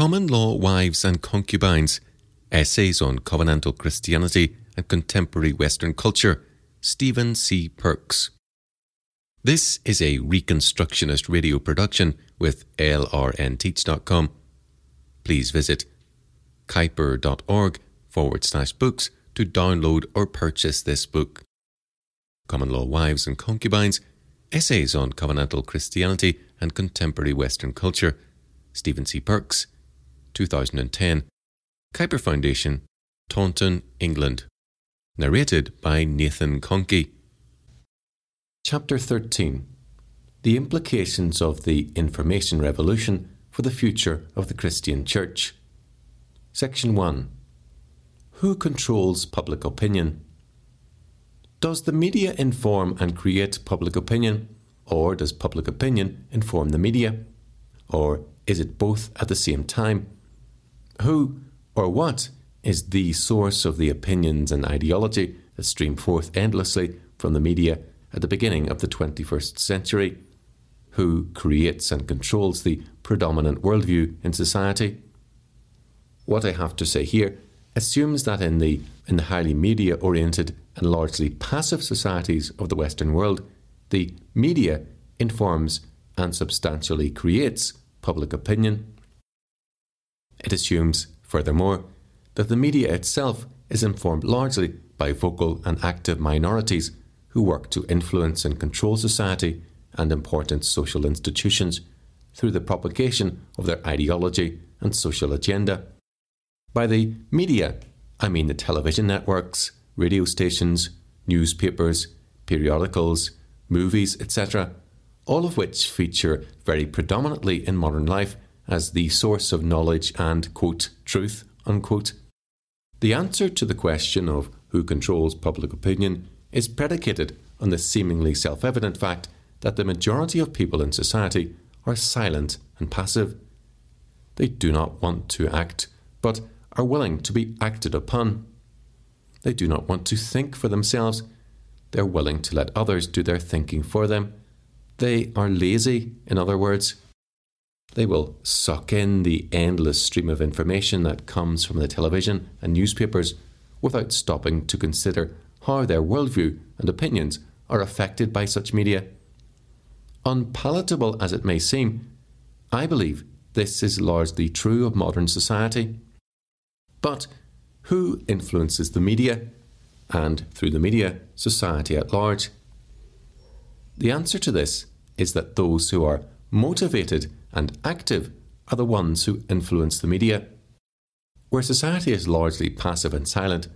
Common Law Wives and Concubines Essays on Covenantal Christianity and Contemporary Western Culture, Stephen C. Perks. This is a Reconstructionist radio production with lrnteach.com. Please visit kuyper.org forward slash books to download or purchase this book. Common Law Wives and Concubines Essays on Covenantal Christianity and Contemporary Western Culture, Stephen C. Perks, 2010. Kuyper Foundation, Taunton, England. Narrated by Nathan Conkey. Chapter 13 The Implications of the Information Revolution for the Future of the Christian Church. Section 1 Who controls public opinion? Does the media inform and create public opinion, or does public opinion inform the media? Or is it both at the same time? Who or what is the source of the opinions and ideology that stream forth endlessly from the media at the beginning of the 21st century? Who creates and controls the predominant worldview in society? What I have to say here assumes that in the, in the highly media oriented and largely passive societies of the Western world, the media informs and substantially creates public opinion. It assumes Furthermore, that the media itself is informed largely by vocal and active minorities who work to influence and control society and important social institutions through the propagation of their ideology and social agenda. By the media, I mean the television networks, radio stations, newspapers, periodicals, movies, etc., all of which feature very predominantly in modern life as the source of knowledge and, quote, truth, unquote. The answer to the question of who controls public opinion is predicated on the seemingly self evident fact that the majority of people in society are silent and passive. They do not want to act, but are willing to be acted upon. They do not want to think for themselves. They're willing to let others do their thinking for them. They are lazy, in other words. They will suck in the endless stream of information that comes from the television and newspapers without stopping to consider how their worldview and opinions are affected by such media. Unpalatable as it may seem, I believe this is largely true of modern society. But who influences the media, and through the media, society at large? The answer to this is that those who are motivated and active are the ones who influence the media. Where society is largely passive and silent,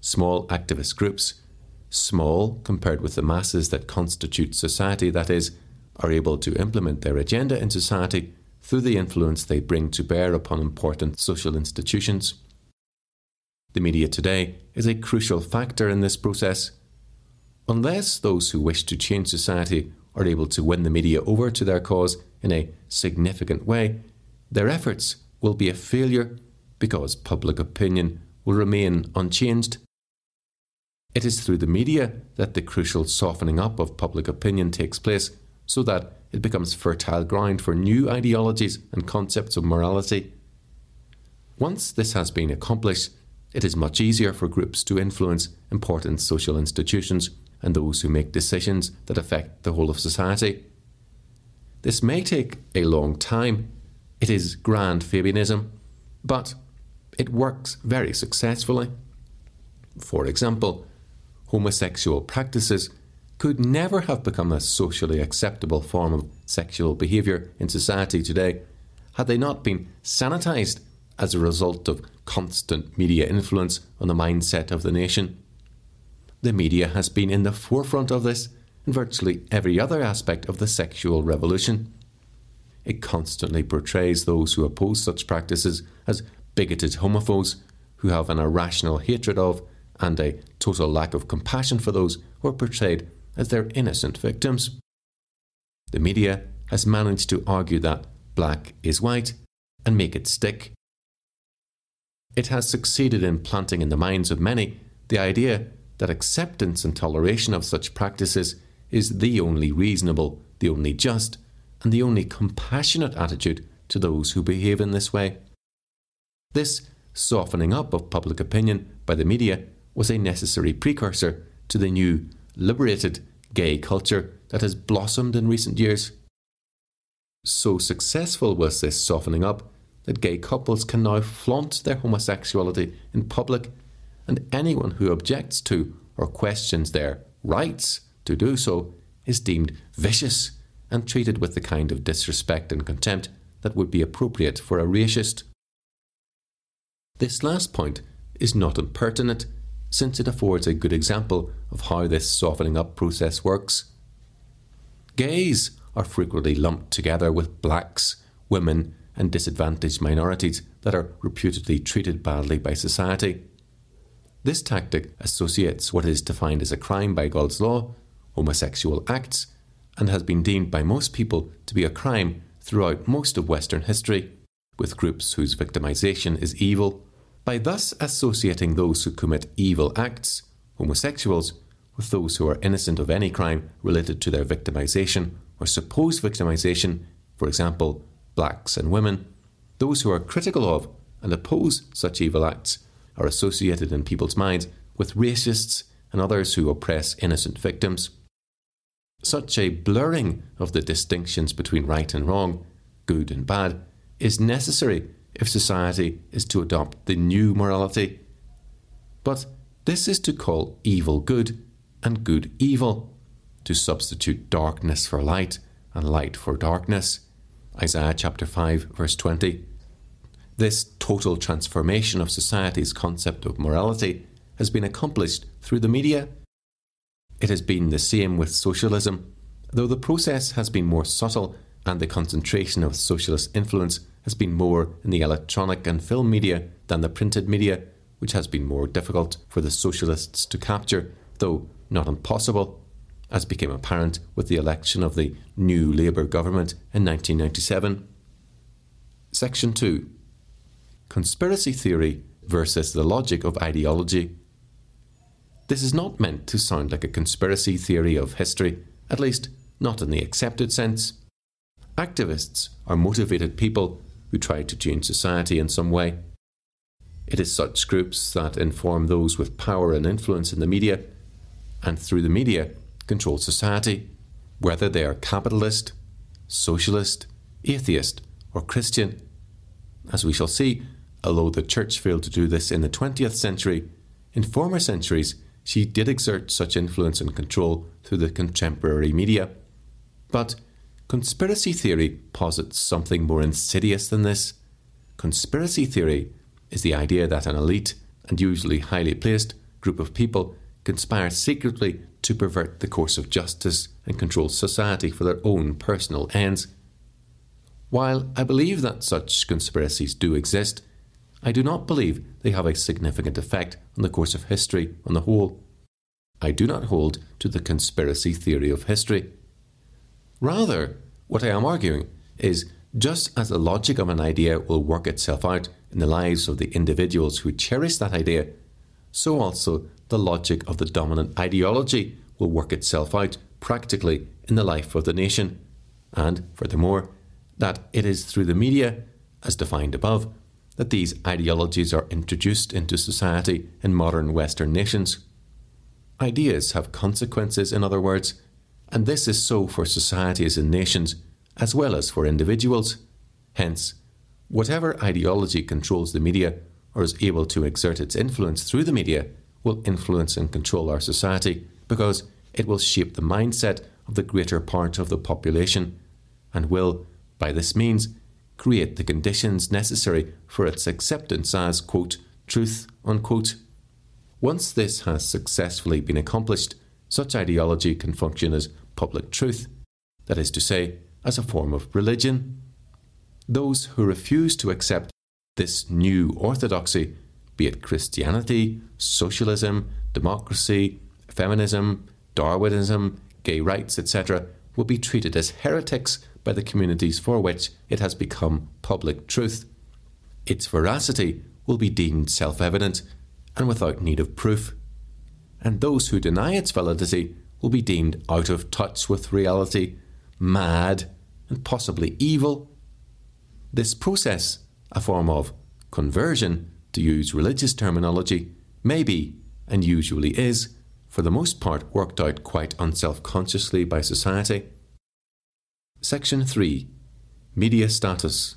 small activist groups, small compared with the masses that constitute society, that is, are able to implement their agenda in society through the influence they bring to bear upon important social institutions. The media today is a crucial factor in this process. Unless those who wish to change society are able to win the media over to their cause in a significant way, their efforts will be a failure because public opinion will remain unchanged. It is through the media that the crucial softening up of public opinion takes place so that it becomes fertile ground for new ideologies and concepts of morality. Once this has been accomplished, it is much easier for groups to influence important social institutions and those who make decisions that affect the whole of society. This may take a long time. It is grand Fabianism, but it works very successfully. For example, homosexual practices could never have become a socially acceptable form of sexual behaviour in society today had they not been sanitised as a result of constant media influence on the mindset of the nation. The media has been in the forefront of this and virtually every other aspect of the sexual revolution. It constantly portrays those who oppose such practices as bigoted homophobes who have an irrational hatred of and a total lack of compassion for those who are portrayed as their innocent victims. The media has managed to argue that black is white and make it stick. It has succeeded in planting in the minds of many the idea that acceptance and toleration of such practices is the only reasonable, the only just, and the only compassionate attitude to those who behave in this way. This softening up of public opinion by the media was a necessary precursor to the new, liberated gay culture that has blossomed in recent years. So successful was this softening up that gay couples can now flaunt their homosexuality in public, and anyone who objects to or questions their rights to do so is deemed vicious and treated with the kind of disrespect and contempt that would be appropriate for a racist. This last point is not impertinent, since it affords a good example of how this softening up process works. Gays are frequently lumped together with blacks, women, and disadvantaged minorities that are reputedly treated badly by society. This tactic associates what is defined as a crime by God's law, homosexual acts, and has been deemed by most people to be a crime throughout most of Western history, with groups whose victimization is evil, by thus associating those who commit evil acts, homosexuals, with those who are innocent of any crime related to their victimization or supposed victimization, for example, blacks and women, those who are critical of and oppose such evil acts are associated in people's minds with racists and others who oppress innocent victims. Such a blurring of the distinctions between right and wrong, good and bad, is necessary if society is to adopt the new morality. But this is to call evil good and good evil, to substitute darkness for light and light for darkness. Isaiah chapter 5, verse 20. This total transformation of society's concept of morality has been accomplished through the media it has been the same with socialism, though the process has been more subtle and the concentration of socialist influence has been more in the electronic and film media than the printed media, which has been more difficult for the socialists to capture, though not impossible, as became apparent with the election of the new Labour government in 1997. Section 2 Conspiracy Theory versus the Logic of Ideology. This is not meant to sound like a conspiracy theory of history, at least not in the accepted sense. Activists are motivated people who try to change society in some way. It is such groups that inform those with power and influence in the media, and through the media, control society, whether they are capitalist, socialist, atheist, or Christian. As we shall see, although the church failed to do this in the 20th century, in former centuries she did exert such influence and control through the contemporary media. But conspiracy theory posits something more insidious than this. Conspiracy theory is the idea that an elite, and usually highly placed, group of people conspire secretly to pervert the course of justice and control society for their own personal ends. While I believe that such conspiracies do exist, I do not believe they have a significant effect on the course of history on the whole. I do not hold to the conspiracy theory of history. Rather, what I am arguing is just as the logic of an idea will work itself out in the lives of the individuals who cherish that idea, so also the logic of the dominant ideology will work itself out practically in the life of the nation, and furthermore, that it is through the media, as defined above, that these ideologies are introduced into society in modern Western nations. Ideas have consequences, in other words, and this is so for societies and nations as well as for individuals. Hence, whatever ideology controls the media or is able to exert its influence through the media will influence and control our society because it will shape the mindset of the greater part of the population and will, by this means, create the conditions necessary for its acceptance as, quote, truth, unquote. Once this has successfully been accomplished, such ideology can function as public truth, that is to say, as a form of religion. Those who refuse to accept this new orthodoxy, be it Christianity, socialism, democracy, feminism, Darwinism, gay rights, etc., will be treated as heretics by the communities for which it has become public truth. Its veracity will be deemed self evident and without need of proof. And those who deny its validity will be deemed out of touch with reality, mad, and possibly evil. This process, a form of conversion, to use religious terminology, may be, and usually is, for the most part worked out quite unself consciously by society. Section 3 Media Status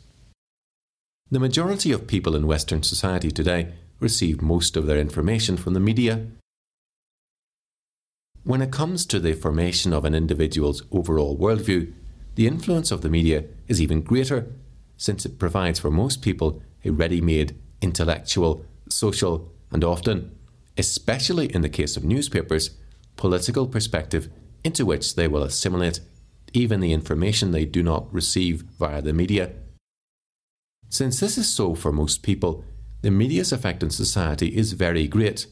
The majority of people in Western society today receive most of their information from the media. When it comes to the formation of an individual's overall worldview, the influence of the media is even greater, since it provides for most people a ready made intellectual, social, and often, especially in the case of newspapers, political perspective into which they will assimilate even the information they do not receive via the media. Since this is so for most people, the media's effect on society is very great.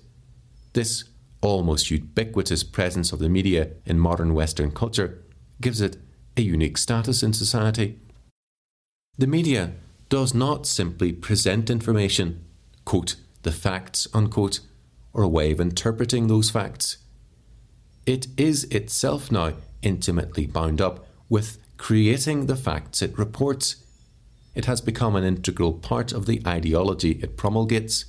This almost ubiquitous presence of the media in modern Western culture gives it a unique status in society. The media does not simply present information, quote, the facts, unquote, or a way of interpreting those facts. It is itself now intimately bound up with creating the facts it reports. It has become an integral part of the ideology it promulgates.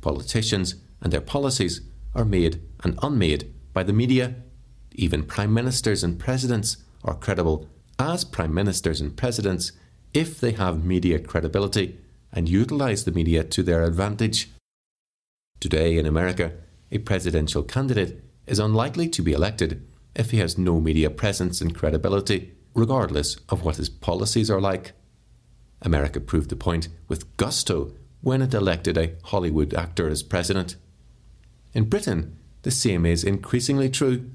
Politicians and their policies are made and unmade by the media. Even prime ministers and presidents are credible as prime ministers and presidents if they have media credibility and utilize the media to their advantage. Today in America, a presidential candidate is unlikely to be elected if he has no media presence and credibility, regardless of what his policies are like. America proved the point with gusto when it elected a Hollywood actor as president. In Britain, the same is increasingly true.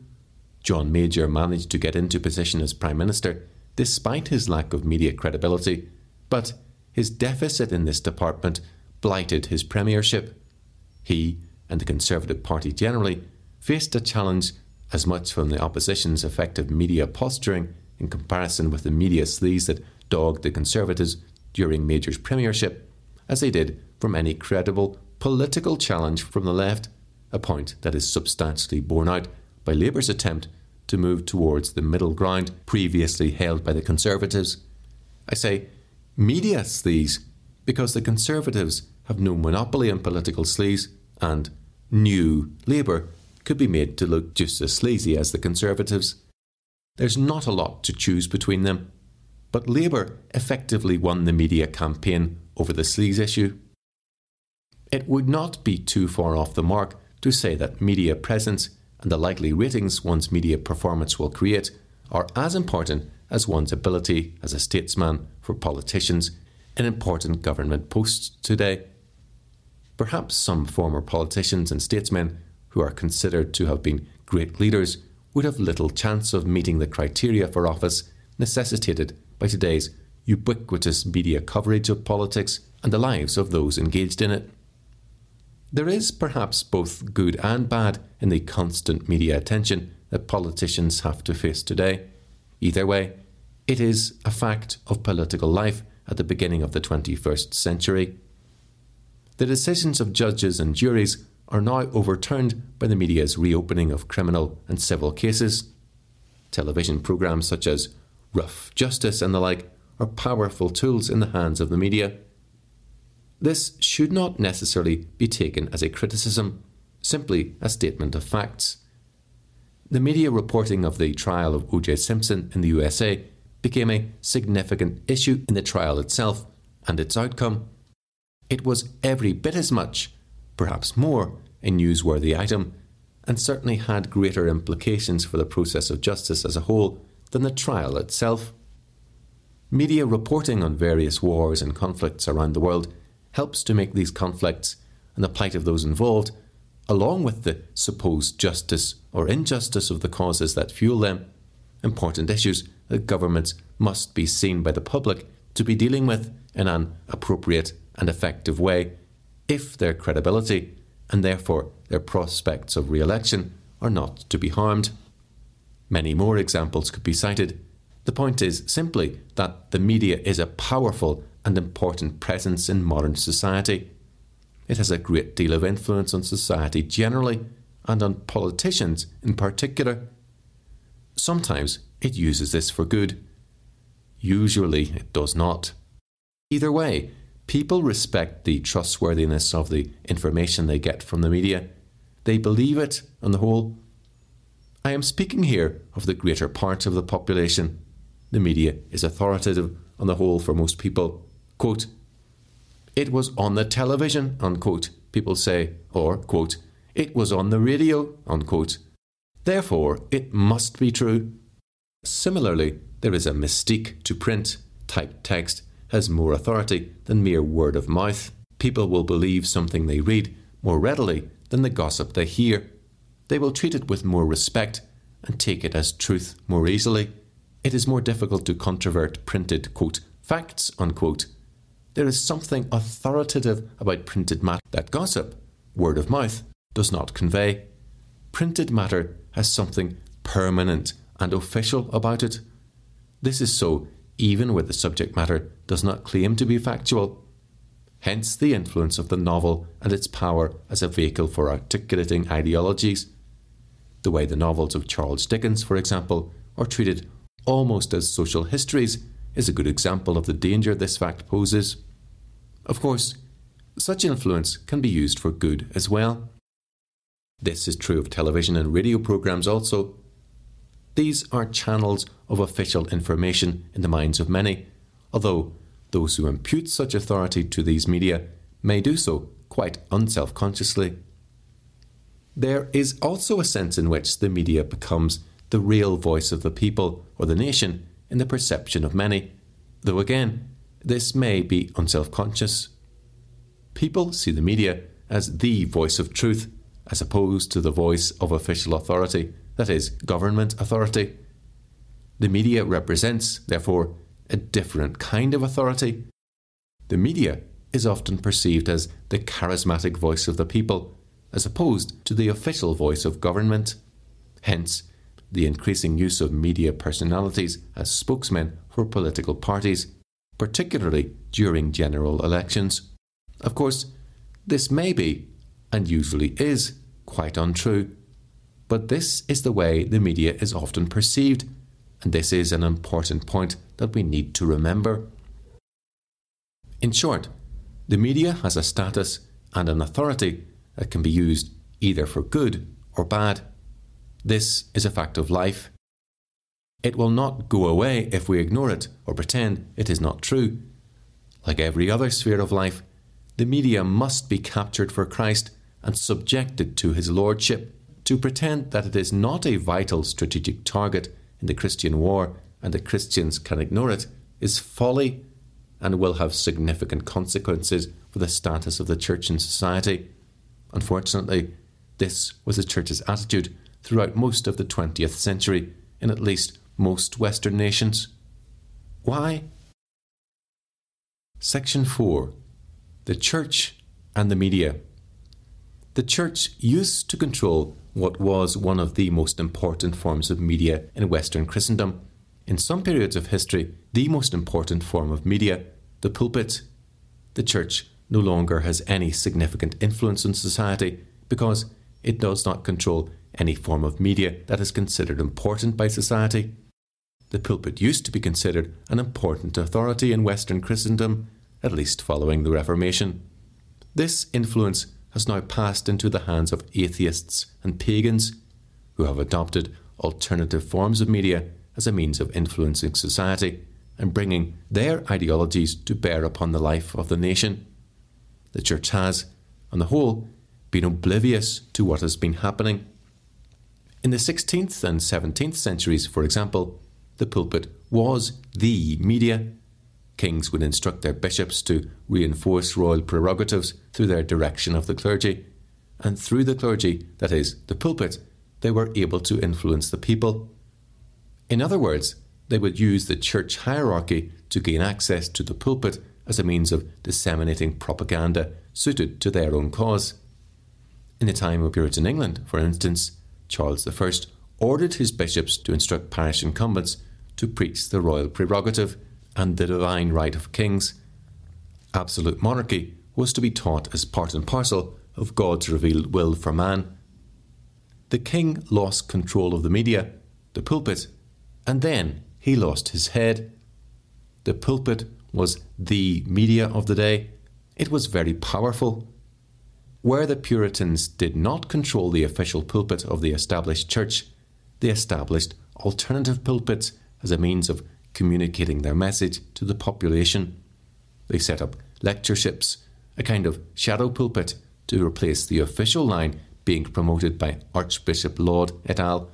John Major managed to get into position as Prime Minister despite his lack of media credibility, but his deficit in this department blighted his premiership. He, and the Conservative Party generally, faced a challenge as much from the opposition's effective media posturing in comparison with the media sleaze that dogged the Conservatives during Major's premiership as they did from any credible political challenge from the left a point that is substantially borne out by Labour's attempt to move towards the middle ground previously held by the Conservatives. I say media sleaze because the Conservatives have no monopoly on political sleaze, and new Labour could be made to look just as sleazy as the Conservatives. There's not a lot to choose between them, but Labour effectively won the media campaign over the sleaze issue. It would not be too far off the mark to say that media presence and the likely ratings one's media performance will create are as important as one's ability as a statesman for politicians in important government posts today. Perhaps some former politicians and statesmen who are considered to have been great leaders would have little chance of meeting the criteria for office necessitated by today's ubiquitous media coverage of politics and the lives of those engaged in it. There is perhaps both good and bad in the constant media attention that politicians have to face today. Either way, it is a fact of political life at the beginning of the 21st century. The decisions of judges and juries are now overturned by the media's reopening of criminal and civil cases. Television programmes such as Rough Justice and the like are powerful tools in the hands of the media. This should not necessarily be taken as a criticism, simply a statement of facts. The media reporting of the trial of O.J. Simpson in the USA became a significant issue in the trial itself and its outcome. It was every bit as much, perhaps more, a newsworthy item, and certainly had greater implications for the process of justice as a whole than the trial itself. Media reporting on various wars and conflicts around the world helps to make these conflicts and the plight of those involved, along with the supposed justice or injustice of the causes that fuel them, important issues that governments must be seen by the public to be dealing with in an appropriate and effective way if their credibility and therefore their prospects of re election are not to be harmed. Many more examples could be cited. The point is simply that the media is a powerful and important presence in modern society. It has a great deal of influence on society generally and on politicians in particular. Sometimes it uses this for good. Usually it does not. Either way, People respect the trustworthiness of the information they get from the media. They believe it on the whole. I am speaking here of the greater part of the population. The media is authoritative on the whole for most people. Quote, it was on the television, unquote, people say, or, quote, it was on the radio, unquote. Therefore, it must be true. Similarly, there is a mystique to print. Typed text has more authority than mere word of mouth. People will believe something they read more readily than the gossip they hear. They will treat it with more respect and take it as truth more easily. It is more difficult to controvert printed, quote, facts, unquote. There is something authoritative about printed matter that gossip, word of mouth, does not convey. Printed matter has something permanent and official about it. This is so even where the subject matter does not claim to be factual. Hence the influence of the novel and its power as a vehicle for articulating ideologies. The way the novels of Charles Dickens, for example, are treated almost as social histories is a good example of the danger this fact poses. Of course, such influence can be used for good as well. This is true of television and radio programs also. These are channels of official information in the minds of many, although those who impute such authority to these media may do so quite unself consciously. There is also a sense in which the media becomes the real voice of the people or the nation in the perception of many, though again, this may be unself conscious. People see the media as the voice of truth, as opposed to the voice of official authority that is, government authority. The media represents, therefore, a different kind of authority. The media is often perceived as the charismatic voice of the people, as opposed to the official voice of government. Hence, the increasing use of media personalities as spokesmen for political parties, particularly during general elections. Of course, this may be, and usually is, quite untrue. But this is the way the media is often perceived, and this is an important point that we need to remember. In short, the media has a status and an authority that can be used either for good or bad. This is a fact of life. It will not go away if we ignore it or pretend it is not true. Like every other sphere of life, the media must be captured for Christ and subjected to his lordship. To pretend that it is not a vital strategic target in the Christian war and that Christians can ignore it is folly and will have significant consequences for the status of the church in society. Unfortunately, this was the church's attitude throughout most of the 20th century in at least most Western nations. Why? Section 4 The Church and the Media. The church used to control what was one of the most important forms of media in Western Christendom. In some periods of history, the most important form of media, the pulpit. The church no longer has any significant influence in society because it does not control any form of media that is considered important by society. The pulpit used to be considered an important authority in Western Christendom, at least following the Reformation. This influence has now passed into the hands of atheists and pagans who have adopted alternative forms of media as a means of influencing society and bringing their ideologies to bear upon the life of the nation. The Church has, on the whole, been oblivious to what has been happening. In the 16th and 17th centuries, for example, the pulpit was the media Kings would instruct their bishops to reinforce royal prerogatives through their direction of the clergy, and through the clergy, that is, the pulpit, they were able to influence the people. In other words, they would use the church hierarchy to gain access to the pulpit as a means of disseminating propaganda suited to their own cause. In the time of Puritan England, for instance, Charles I ordered his bishops to instruct parish incumbents to preach the royal prerogative and the divine right of kings. Absolute monarchy was to be taught as part and parcel of God's revealed will for man. The king lost control of the media, the pulpit, and then he lost his head. The pulpit was the media of the day, it was very powerful. Where the Puritans did not control the official pulpit of the established church, they established alternative pulpits as a means of communicating their message to the population. They set up lectureships, a kind of shadow pulpit, to replace the official line being promoted by Archbishop Laud et al.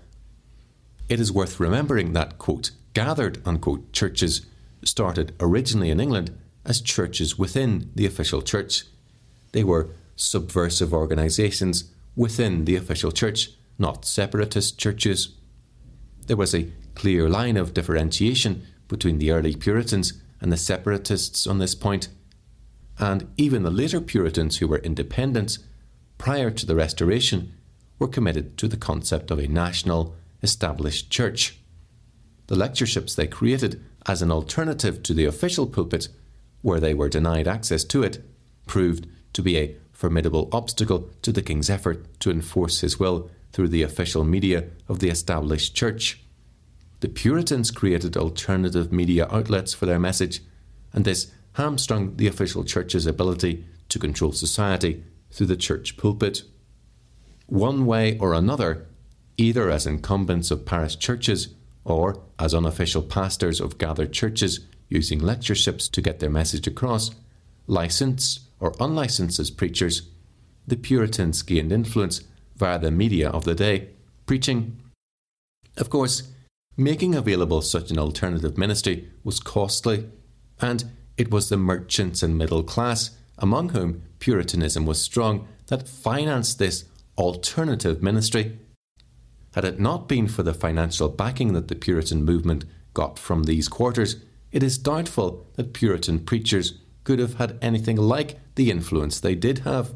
It is worth remembering that, quote, gathered, unquote, churches started originally in England as churches within the official church. They were subversive organisations within the official church, not separatist churches. There was a clear line of differentiation between the early Puritans and the separatists on this point, and even the later Puritans who were independents prior to the Restoration were committed to the concept of a national established church. The lectureships they created as an alternative to the official pulpit, where they were denied access to it, proved to be a formidable obstacle to the king's effort to enforce his will through the official media of the established church. The Puritans created alternative media outlets for their message, and this hamstrung the official church's ability to control society through the church pulpit. One way or another, either as incumbents of parish churches or as unofficial pastors of gathered churches using lectureships to get their message across, licensed or unlicensed as preachers, the Puritans gained influence via the media of the day, preaching. Of course, making available such an alternative ministry was costly, and it was the merchants and middle class, among whom Puritanism was strong, that financed this alternative ministry. Had it not been for the financial backing that the Puritan movement got from these quarters, it is doubtful that Puritan preachers could have had anything like the influence they did have.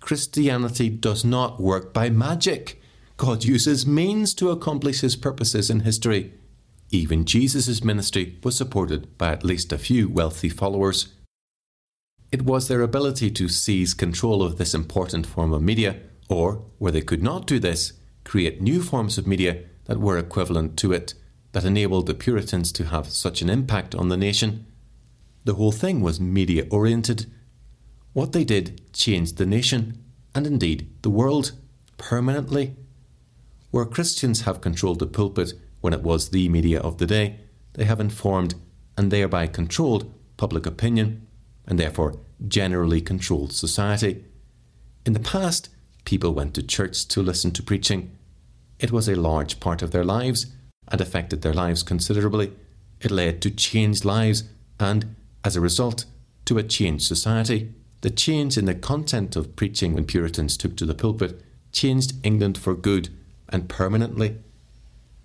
Christianity does not work by magic. God uses means to accomplish his purposes in history. Even Jesus' ministry was supported by at least a few wealthy followers. It was their ability to seize control of this important form of media, or, where they could not do this, create new forms of media that were equivalent to it, that enabled the Puritans to have such an impact on the nation. The whole thing was media oriented. What they did changed the nation, and indeed the world, permanently. Where Christians have controlled the pulpit when it was the media of the day, they have informed and thereby controlled public opinion, and therefore generally controlled society. In the past, people went to church to listen to preaching. It was a large part of their lives and affected their lives considerably. It led to changed lives and as a result, to a changed society. The change in the content of preaching when Puritans took to the pulpit changed England for good and permanently.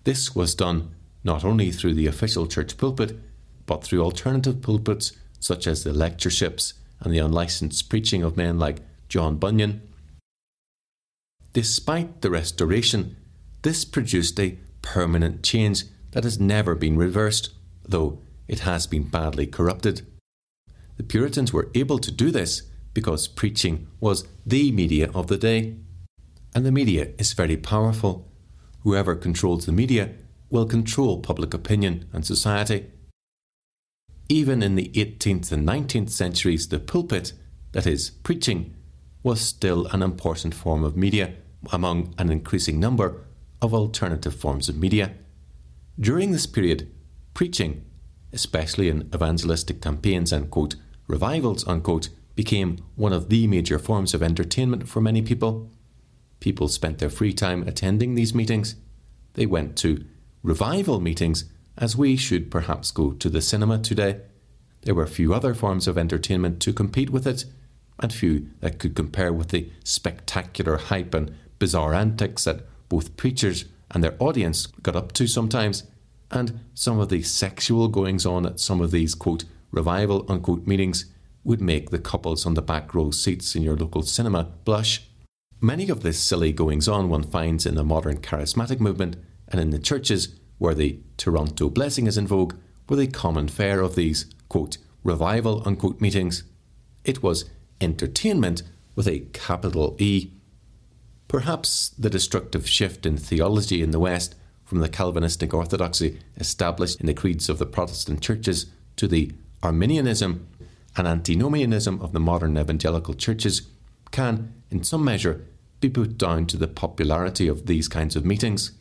This was done not only through the official church pulpit, but through alternative pulpits such as the lectureships and the unlicensed preaching of men like John Bunyan. Despite the Restoration, this produced a permanent change that has never been reversed, though it has been badly corrupted. The Puritans were able to do this because preaching was the media of the day. And the media is very powerful. Whoever controls the media will control public opinion and society. Even in the 18th and 19th centuries, the pulpit, that is, preaching, was still an important form of media among an increasing number of alternative forms of media. During this period, preaching especially in evangelistic campaigns and, quote, revivals, unquote, became one of the major forms of entertainment for many people. People spent their free time attending these meetings. They went to revival meetings, as we should perhaps go to the cinema today. There were few other forms of entertainment to compete with it, and few that could compare with the spectacular hype and bizarre antics that both preachers and their audience got up to sometimes and some of the sexual goings on at some of these, quote, revival, unquote, meetings would make the couples on the back row seats in your local cinema blush. Many of this silly goings on one finds in the modern charismatic movement and in the churches where the Toronto blessing is in vogue were the common fare of these, quote, revival, unquote, meetings. It was entertainment with a capital E. Perhaps the destructive shift in theology in the West from the Calvinistic orthodoxy established in the creeds of the Protestant churches to the Arminianism and antinomianism of the modern evangelical churches can, in some measure, be put down to the popularity of these kinds of meetings.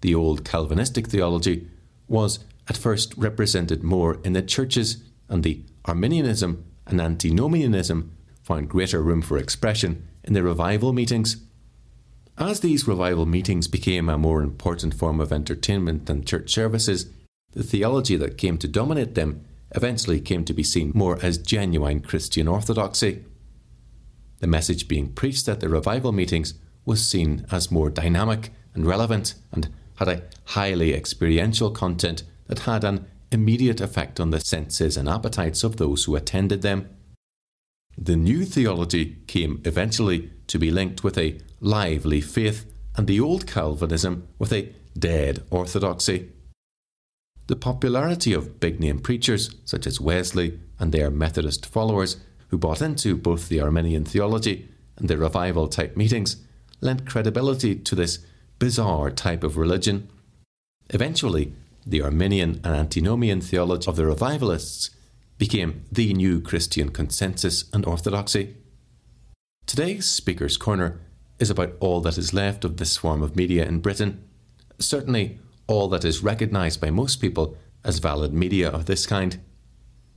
The old Calvinistic theology was at first represented more in the churches, and the Arminianism and antinomianism found greater room for expression in the revival meetings. As these revival meetings became a more important form of entertainment than church services, the theology that came to dominate them eventually came to be seen more as genuine Christian orthodoxy. The message being preached at the revival meetings was seen as more dynamic and relevant and had a highly experiential content that had an immediate effect on the senses and appetites of those who attended them. The new theology came eventually to be linked with a lively faith and the old Calvinism with a dead orthodoxy. The popularity of big name preachers such as Wesley and their Methodist followers, who bought into both the Arminian theology and the revival type meetings, lent credibility to this bizarre type of religion. Eventually, the Arminian and antinomian theology of the revivalists became the new Christian consensus and orthodoxy. Today's Speaker's Corner is about all that is left of this form of media in Britain. Certainly, all that is recognised by most people as valid media of this kind.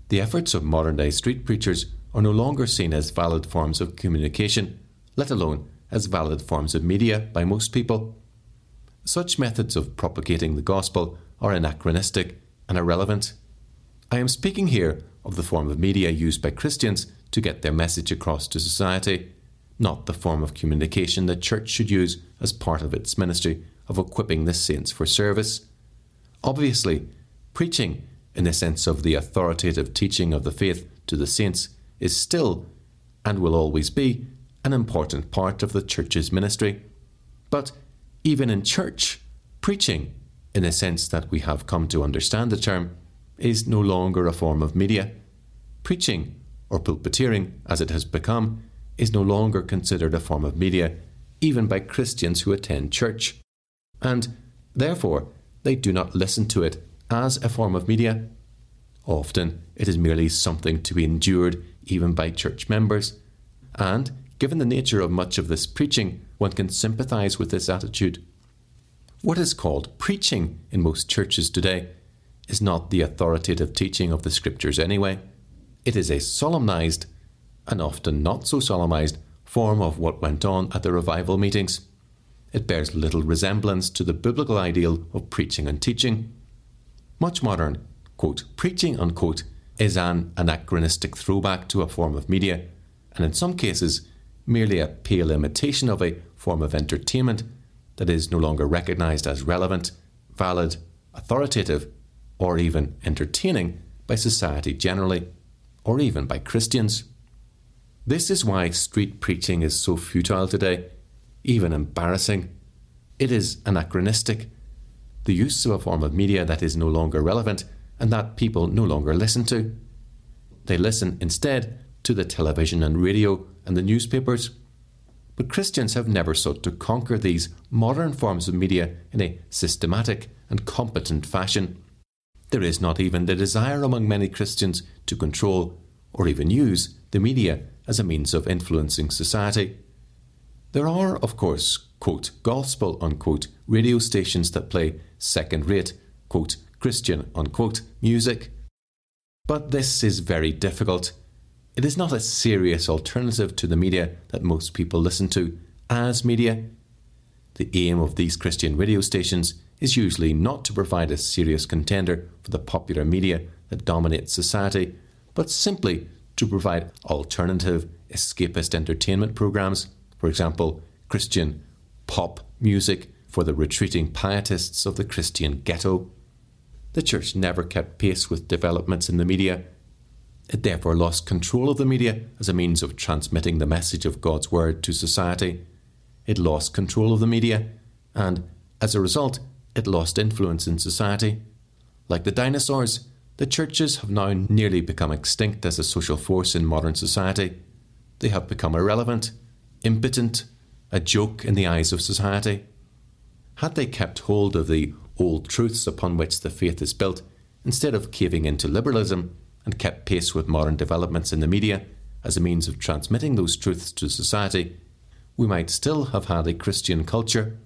The efforts of modern day street preachers are no longer seen as valid forms of communication, let alone as valid forms of media by most people. Such methods of propagating the gospel are anachronistic and irrelevant. I am speaking here of the form of media used by Christians to get their message across to society, not the form of communication the church should use as part of its ministry of equipping the saints for service. Obviously, preaching, in the sense of the authoritative teaching of the faith to the saints, is still, and will always be, an important part of the church's ministry. But even in church, preaching, in the sense that we have come to understand the term, is no longer a form of media. Preaching, or pulpiteering as it has become, is no longer considered a form of media, even by Christians who attend church and therefore they do not listen to it as a form of media. Often it is merely something to be endured even by church members. And given the nature of much of this preaching, one can sympathize with this attitude. What is called preaching in most churches today is not the authoritative teaching of the Scriptures anyway. It is a solemnized, and often not so solemnized, form of what went on at the revival meetings it bears little resemblance to the biblical ideal of preaching and teaching. Much modern, quote, preaching, unquote, is an anachronistic throwback to a form of media, and in some cases, merely a pale imitation of a form of entertainment that is no longer recognized as relevant, valid, authoritative, or even entertaining by society generally, or even by Christians. This is why street preaching is so futile today even embarrassing. It is anachronistic. The use of a form of media that is no longer relevant and that people no longer listen to. They listen instead to the television and radio and the newspapers. But Christians have never sought to conquer these modern forms of media in a systematic and competent fashion. There is not even the desire among many Christians to control or even use the media as a means of influencing society. There are, of course, quote, gospel, unquote, radio stations that play second rate, quote, Christian, unquote, music. But this is very difficult. It is not a serious alternative to the media that most people listen to as media. The aim of these Christian radio stations is usually not to provide a serious contender for the popular media that dominates society, but simply to provide alternative, escapist entertainment programs for example, Christian pop music for the retreating pietists of the Christian ghetto. The church never kept pace with developments in the media. It therefore lost control of the media as a means of transmitting the message of God's word to society. It lost control of the media, and as a result, it lost influence in society. Like the dinosaurs, the churches have now nearly become extinct as a social force in modern society. They have become irrelevant impotent, a joke in the eyes of society? Had they kept hold of the old truths upon which the faith is built, instead of caving into liberalism and kept pace with modern developments in the media as a means of transmitting those truths to society, we might still have had a Christian culture.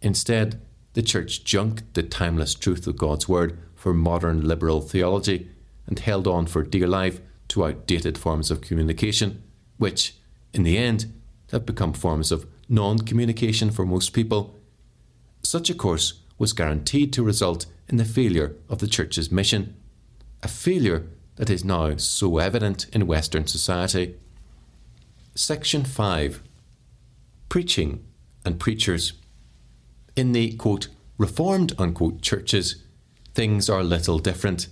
Instead, the Church junked the timeless truth of God's Word for modern liberal theology and held on for dear life to outdated forms of communication, which, in the end, have become forms of non communication for most people. Such a course was guaranteed to result in the failure of the Church's mission, a failure that is now so evident in Western society. Section 5 Preaching and Preachers. In the quote, reformed unquote churches, things are little different.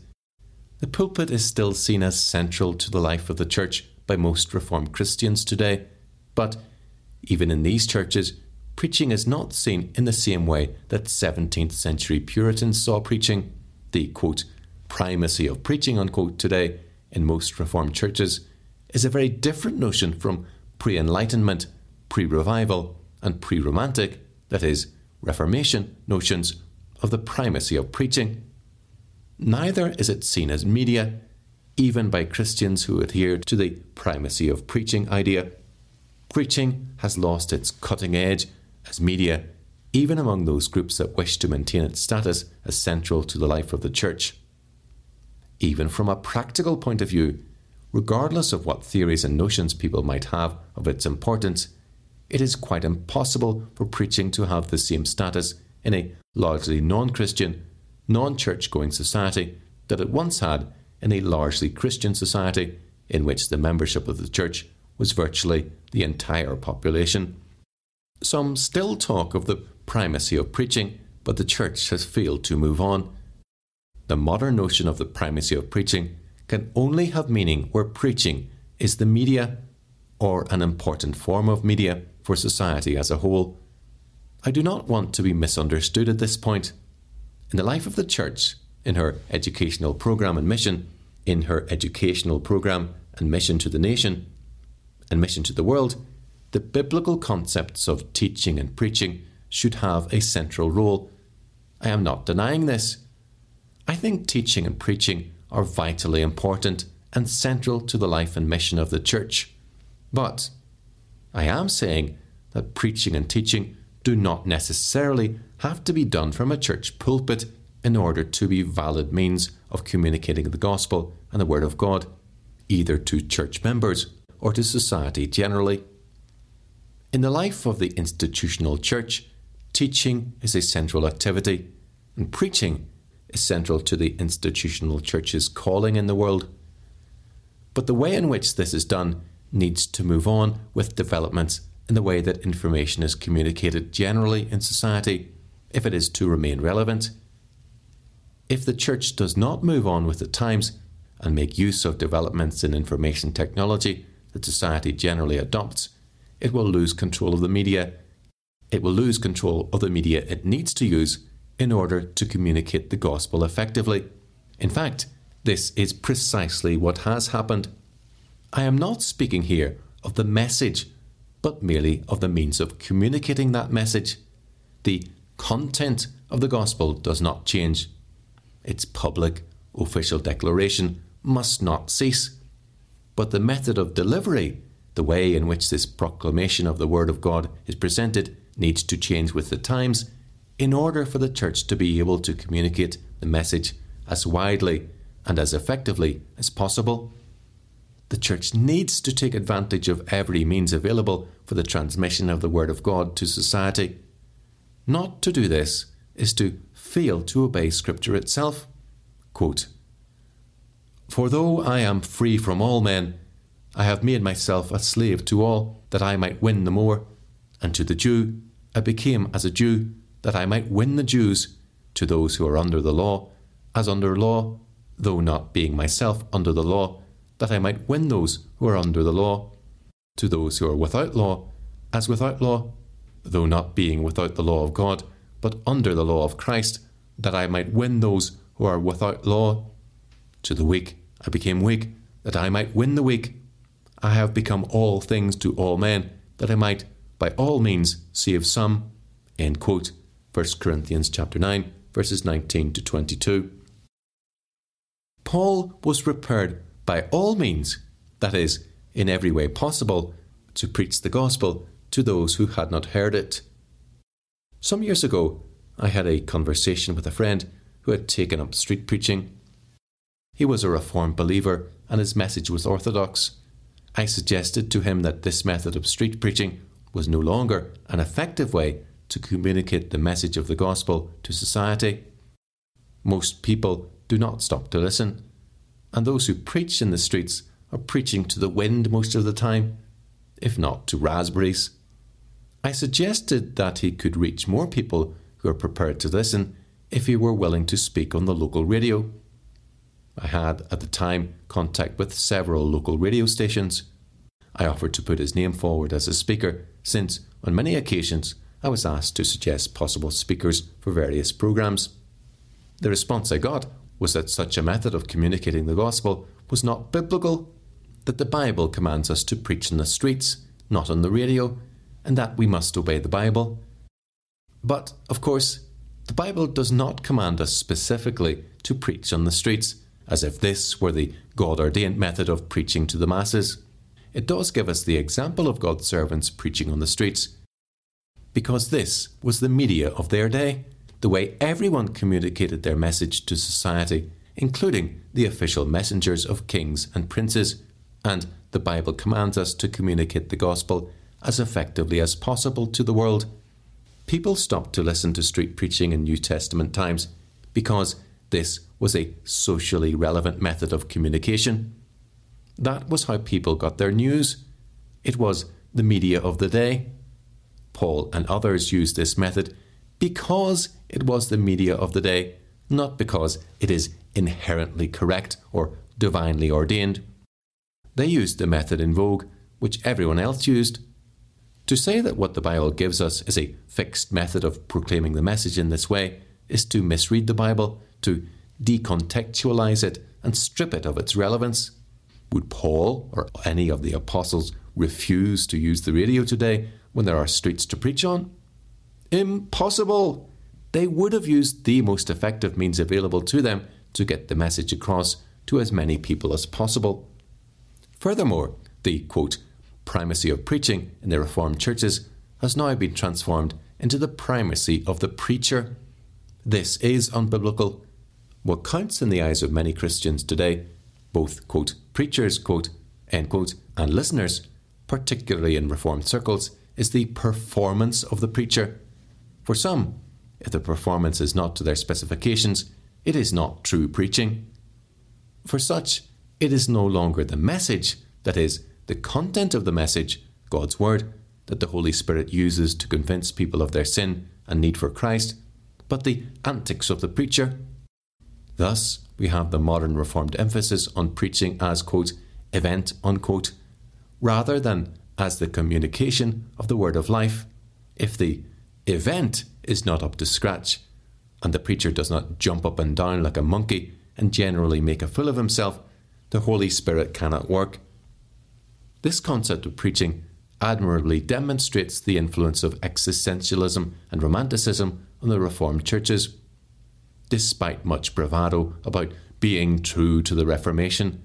The pulpit is still seen as central to the life of the church by most Reformed Christians today, but even in these churches, preaching is not seen in the same way that 17th century Puritans saw preaching. The quote, primacy of preaching unquote today in most Reformed churches is a very different notion from pre Enlightenment, pre revival, and pre romantic, that is, Reformation notions of the primacy of preaching. Neither is it seen as media, even by Christians who adhere to the primacy of preaching idea. Preaching has lost its cutting edge as media, even among those groups that wish to maintain its status as central to the life of the church. Even from a practical point of view, regardless of what theories and notions people might have of its importance, it is quite impossible for preaching to have the same status in a largely non Christian, non church going society that it once had in a largely Christian society in which the membership of the church was virtually the entire population. Some still talk of the primacy of preaching, but the church has failed to move on. The modern notion of the primacy of preaching can only have meaning where preaching is the media or an important form of media for society as a whole. I do not want to be misunderstood at this point. In the life of the church, in her educational program and mission, in her educational program and mission to the nation, and mission to the world, the biblical concepts of teaching and preaching should have a central role. I am not denying this. I think teaching and preaching are vitally important and central to the life and mission of the church. But I am saying that preaching and teaching do not necessarily have to be done from a church pulpit in order to be valid means of communicating the gospel and the word of God, either to church members or to society generally. In the life of the institutional church, teaching is a central activity, and preaching is central to the institutional church's calling in the world. But the way in which this is done needs to move on with developments in the way that information is communicated generally in society if it is to remain relevant. If the church does not move on with the times and make use of developments in information technology that society generally adopts, it will lose control of the media. It will lose control of the media it needs to use in order to communicate the gospel effectively. In fact, this is precisely what has happened. I am not speaking here of the message, but merely of the means of communicating that message. The content of the gospel does not change. Its public, official declaration must not cease. But the method of delivery the way in which this proclamation of the Word of God is presented needs to change with the times in order for the church to be able to communicate the message as widely and as effectively as possible. The church needs to take advantage of every means available for the transmission of the Word of God to society. Not to do this is to fail to obey Scripture itself. Quote, For though I am free from all men, I have made myself a slave to all, that I might win the more. And to the Jew, I became as a Jew, that I might win the Jews. To those who are under the law, as under law, though not being myself under the law, that I might win those who are under the law. To those who are without law, as without law, though not being without the law of God, but under the law of Christ, that I might win those who are without law. To the weak I became weak, that I might win the weak. I have become all things to all men, that I might by all means save some. End quote. 1 Corinthians chapter 9, verses 19 to 22. Paul was prepared by all means, that is, in every way possible, to preach the gospel to those who had not heard it. Some years ago, I had a conversation with a friend who had taken up street preaching. He was a Reformed believer and his message was orthodox. I suggested to him that this method of street preaching was no longer an effective way to communicate the message of the gospel to society. Most people do not stop to listen, and those who preach in the streets are preaching to the wind most of the time, if not to raspberries. I suggested that he could reach more people who are prepared to listen if he were willing to speak on the local radio. I had, at the time, contact with several local radio stations. I offered to put his name forward as a speaker, since, on many occasions, I was asked to suggest possible speakers for various programs. The response I got was that such a method of communicating the gospel was not biblical, that the Bible commands us to preach in the streets, not on the radio, and that we must obey the Bible. But, of course, the Bible does not command us specifically to preach on the streets, as if this were the God ordained method of preaching to the masses. It does give us the example of God's servants preaching on the streets, because this was the media of their day, the way everyone communicated their message to society, including the official messengers of kings and princes, and the Bible commands us to communicate the gospel as effectively as possible to the world. People stopped to listen to street preaching in New Testament times because this was a socially relevant method of communication. That was how people got their news. It was the media of the day. Paul and others used this method because it was the media of the day, not because it is inherently correct or divinely ordained. They used the method in vogue, which everyone else used. To say that what the Bible gives us is a fixed method of proclaiming the message in this way is to misread the Bible, to decontextualize it, and strip it of its relevance. Would Paul or any of the apostles refuse to use the radio today when there are streets to preach on? Impossible! They would have used the most effective means available to them to get the message across to as many people as possible. Furthermore, the quote, primacy of preaching in the Reformed churches has now been transformed into the primacy of the preacher. This is unbiblical. What counts in the eyes of many Christians today, both quote, preachers quote, end quote, and listeners, particularly in Reformed circles, is the performance of the preacher. For some, if the performance is not to their specifications, it is not true preaching. For such, it is no longer the message, that is, the content of the message, God's Word, that the Holy Spirit uses to convince people of their sin and need for Christ, but the antics of the preacher. Thus, we have the modern Reformed emphasis on preaching as, quote, event, unquote, rather than as the communication of the word of life. If the event is not up to scratch, and the preacher does not jump up and down like a monkey and generally make a fool of himself, the Holy Spirit cannot work. This concept of preaching admirably demonstrates the influence of existentialism and romanticism on the Reformed churches. Despite much bravado about being true to the Reformation,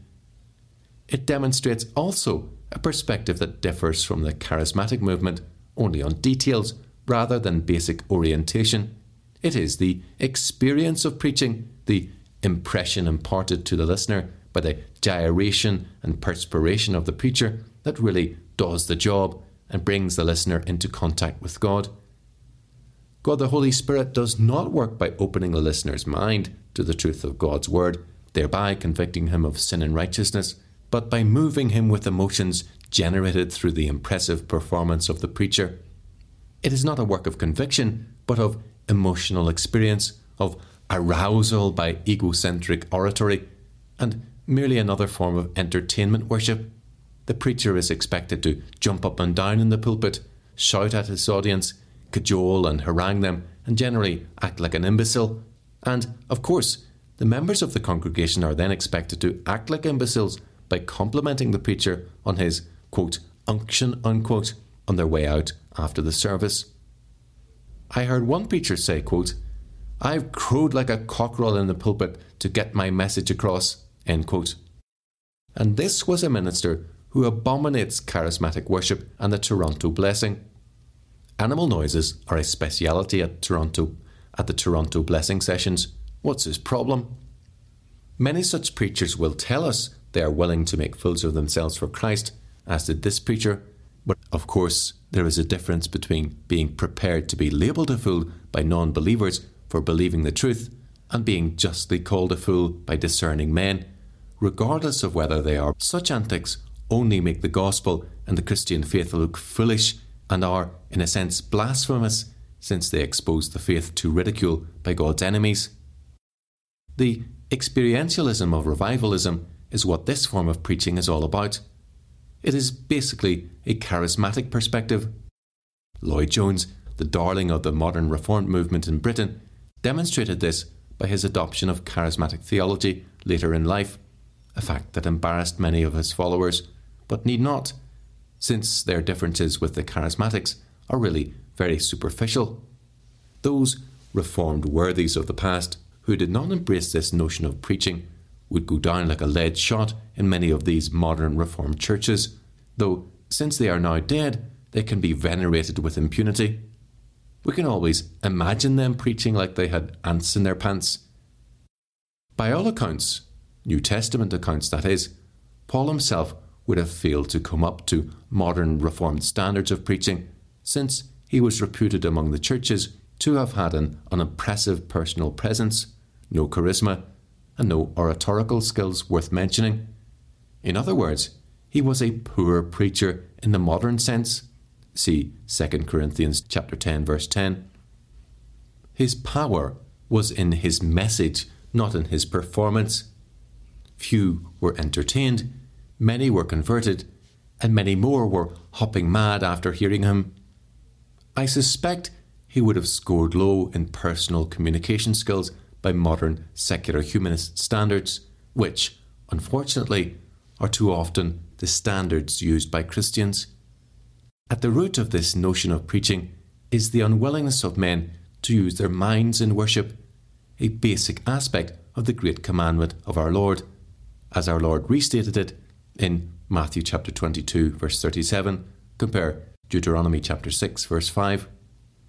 it demonstrates also a perspective that differs from the charismatic movement only on details rather than basic orientation. It is the experience of preaching, the impression imparted to the listener by the gyration and perspiration of the preacher that really does the job and brings the listener into contact with God. God the Holy Spirit does not work by opening the listener's mind to the truth of God's Word, thereby convicting him of sin and righteousness, but by moving him with emotions generated through the impressive performance of the preacher. It is not a work of conviction, but of emotional experience, of arousal by egocentric oratory, and merely another form of entertainment worship. The preacher is expected to jump up and down in the pulpit, shout at his audience, cajole and harangue them, and generally act like an imbecile. And, of course, the members of the congregation are then expected to act like imbeciles by complimenting the preacher on his, quote, unction, unquote, on their way out after the service. I heard one preacher say, quote, I've crowed like a cockerel in the pulpit to get my message across, end quote. and this was a minister who abominates charismatic worship and the Toronto blessing. Animal noises are a speciality at Toronto at the Toronto blessing sessions. What's his problem? Many such preachers will tell us they are willing to make fools of themselves for Christ, as did this preacher, but of course, there is a difference between being prepared to be labelled a fool by non believers for believing the truth and being justly called a fool by discerning men, regardless of whether they are. Such antics only make the gospel and the Christian faith look foolish and are, in a sense, blasphemous, since they expose the faith to ridicule by God's enemies. The experientialism of revivalism is what this form of preaching is all about. It is basically a charismatic perspective. Lloyd Jones, the darling of the modern Reformed movement in Britain, demonstrated this by his adoption of charismatic theology later in life, a fact that embarrassed many of his followers, but need not, since their differences with the charismatics are really very superficial. Those reformed worthies of the past who did not embrace this notion of preaching would go down like a lead shot in many of these modern Reformed churches, though since they are now dead, they can be venerated with impunity. We can always imagine them preaching like they had ants in their pants. By all accounts, New Testament accounts that is, Paul himself would have failed to come up to modern Reformed standards of preaching, since he was reputed among the churches to have had an unimpressive personal presence, no charisma, and no oratorical skills worth mentioning. In other words, he was a poor preacher in the modern sense. See 2 Corinthians chapter 10 verse 10. His power was in his message, not in his performance. Few were entertained, many were converted, and many more were hopping mad after hearing him. I suspect he would have scored low in personal communication skills by modern secular humanist standards, which, unfortunately, are too often the standards used by Christians. At the root of this notion of preaching is the unwillingness of men to use their minds in worship, a basic aspect of the great commandment of our Lord, as our Lord restated it in Matthew chapter 22 verse 37, compare Deuteronomy chapter 6 verse 5.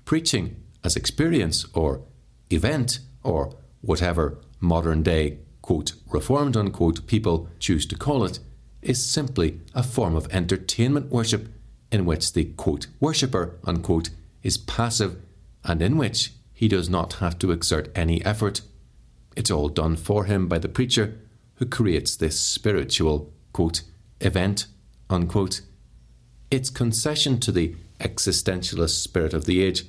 Preaching as experience or event or whatever modern day, quote, reformed, unquote, people choose to call it, is simply a form of entertainment worship in which the, quote, worshipper, unquote, is passive and in which he does not have to exert any effort. It's all done for him by the preacher who creates this spiritual, quote, event, unquote. Its concession to the existentialist spirit of the age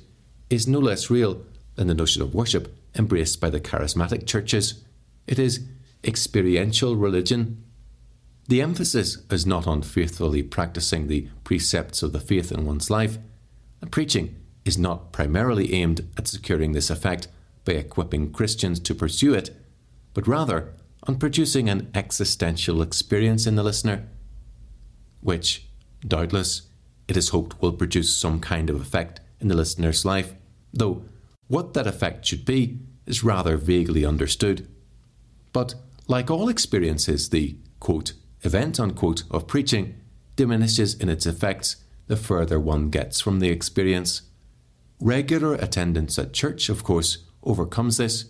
is no less real than the notion of worship embraced by the charismatic churches. It is experiential religion. The emphasis is not on faithfully practicing the precepts of the faith in one's life. And preaching is not primarily aimed at securing this effect by equipping Christians to pursue it, but rather on producing an existential experience in the listener, which, doubtless, it is hoped will produce some kind of effect in the listener's life, though what that effect should be is rather vaguely understood. But like all experiences, the quote, event unquote of preaching diminishes in its effects the further one gets from the experience. Regular attendance at church, of course, overcomes this.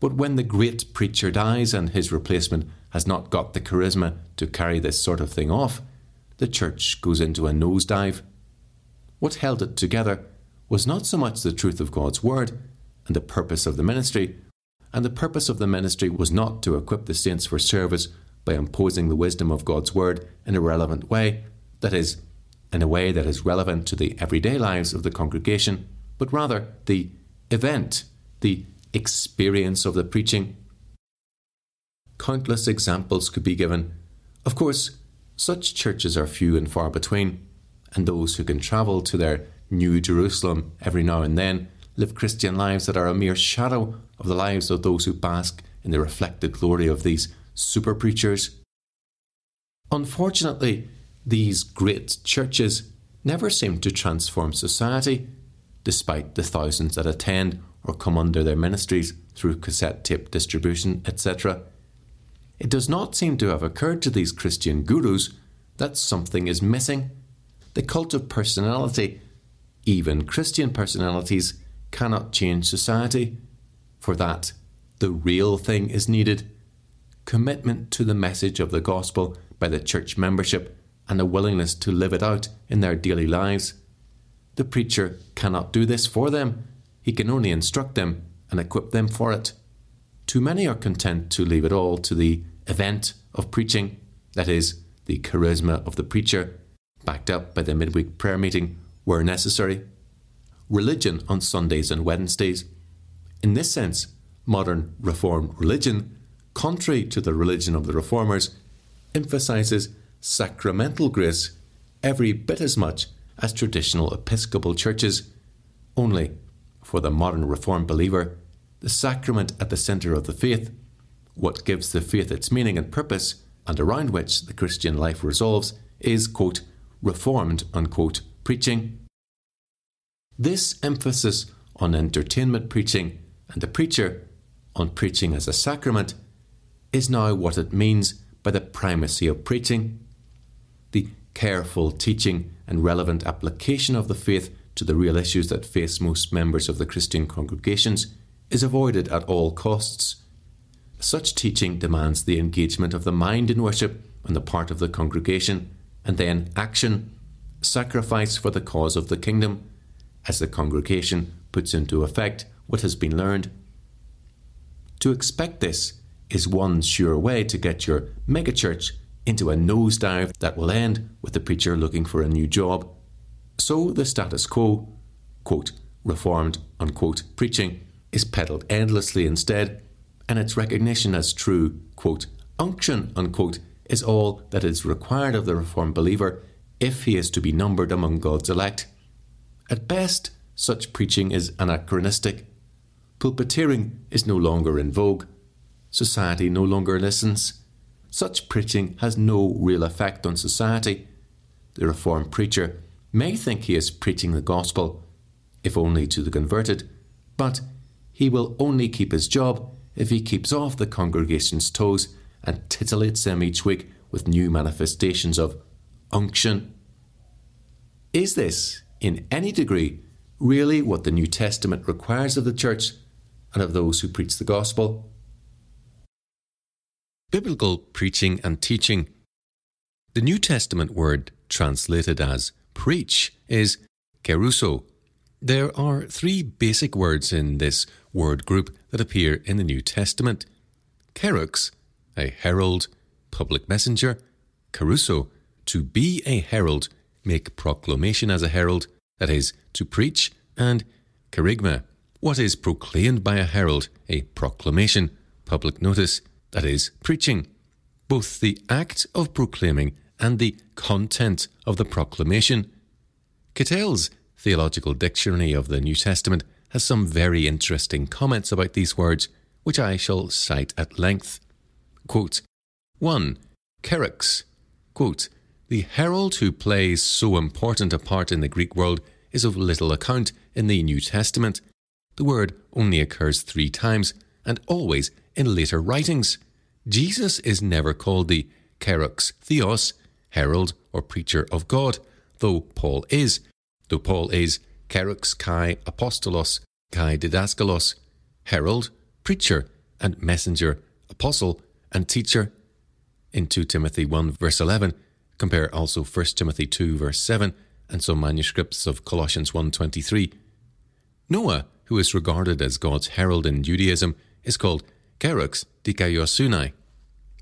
But when the great preacher dies and his replacement has not got the charisma to carry this sort of thing off, the church goes into a nosedive. What held it together was not so much the truth of God's word and the purpose of the ministry, and the purpose of the ministry was not to equip the saints for service by imposing the wisdom of God's word in a relevant way, that is, in a way that is relevant to the everyday lives of the congregation, but rather the event, the experience of the preaching. Countless examples could be given. Of course, such churches are few and far between, and those who can travel to their New Jerusalem every now and then live Christian lives that are a mere shadow of the lives of those who bask in the reflected glory of these super preachers. Unfortunately, these great churches never seem to transform society, despite the thousands that attend or come under their ministries through cassette tape distribution, etc. it does not seem to have occurred to these Christian gurus that something is missing. The cult of personality, even Christian personalities, cannot change society. For that, the real thing is needed commitment to the message of the gospel by the church membership and a willingness to live it out in their daily lives. The preacher cannot do this for them, he can only instruct them and equip them for it. Too many are content to leave it all to the event of preaching, that is, the charisma of the preacher, backed up by the midweek prayer meeting where necessary. Religion on Sundays and Wednesdays. In this sense, modern Reformed religion, contrary to the religion of the Reformers, emphasizes sacramental grace every bit as much as traditional Episcopal churches. Only, for the modern Reformed believer, the sacrament at the centre of the faith, what gives the faith its meaning and purpose, and around which the Christian life resolves, is, quote, reformed, unquote, preaching. This emphasis on entertainment preaching and the preacher on preaching as a sacrament is now what it means by the primacy of preaching. The careful teaching and relevant application of the faith to the real issues that face most members of the Christian congregations is avoided at all costs. Such teaching demands the engagement of the mind in worship on the part of the congregation, and then action, sacrifice for the cause of the kingdom, as the congregation puts into effect what has been learned. To expect this is one sure way to get your megachurch into a nosedive that will end with the preacher looking for a new job. So the status quo, quote, reformed, unquote, preaching is peddled endlessly instead, and its recognition as true, quote, unction, unquote, is all that is required of the reformed believer if he is to be numbered among God's elect. At best, such preaching is anachronistic. Pulpiteering is no longer in vogue. Society no longer listens. Such preaching has no real effect on society. The Reformed preacher may think he is preaching the gospel, if only to the converted, but he will only keep his job if he keeps off the congregation's toes and titillates them each week with new manifestations of unction. Is this, in any degree, really what the New Testament requires of the church and of those who preach the gospel? Biblical preaching and teaching. The New Testament word translated as preach is kerusso. There are three basic words in this word group that appear in the New Testament kerux, a herald, public messenger, kerusso, to be a herald, make proclamation as a herald, that is, to preach, and kerygma, what is proclaimed by a herald, a proclamation, public notice, that is, preaching. Both the act of proclaiming and the content of the proclamation. Kittel's Theological Dictionary of the New Testament has some very interesting comments about these words, which I shall cite at length. Quote, 1. Kerux. Quote, the herald who plays so important a part in the Greek world is of little account in the New Testament. The word only occurs three times, and always in later writings. Jesus is never called the kerux theos, herald or preacher of God, though Paul is, though Paul is kerux kai apostolos kai didaskalos, herald, preacher, and messenger, apostle, and teacher. In 2 Timothy 1 verse 11, compare also 1 Timothy 2 verse 7 and some manuscripts of Colossians 1.23. Noah, who is regarded as God's herald in Judaism, is called Kerux dikaiosunai,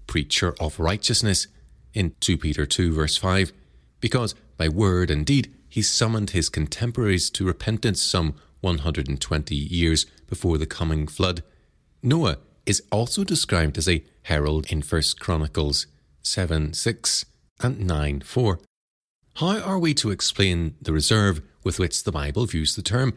preacher of righteousness, in 2 Peter 2, verse 5, because by word and deed he summoned his contemporaries to repentance some 120 years before the coming flood. Noah is also described as a herald in 1 Chronicles 7 6 and 9 4. How are we to explain the reserve with which the Bible views the term?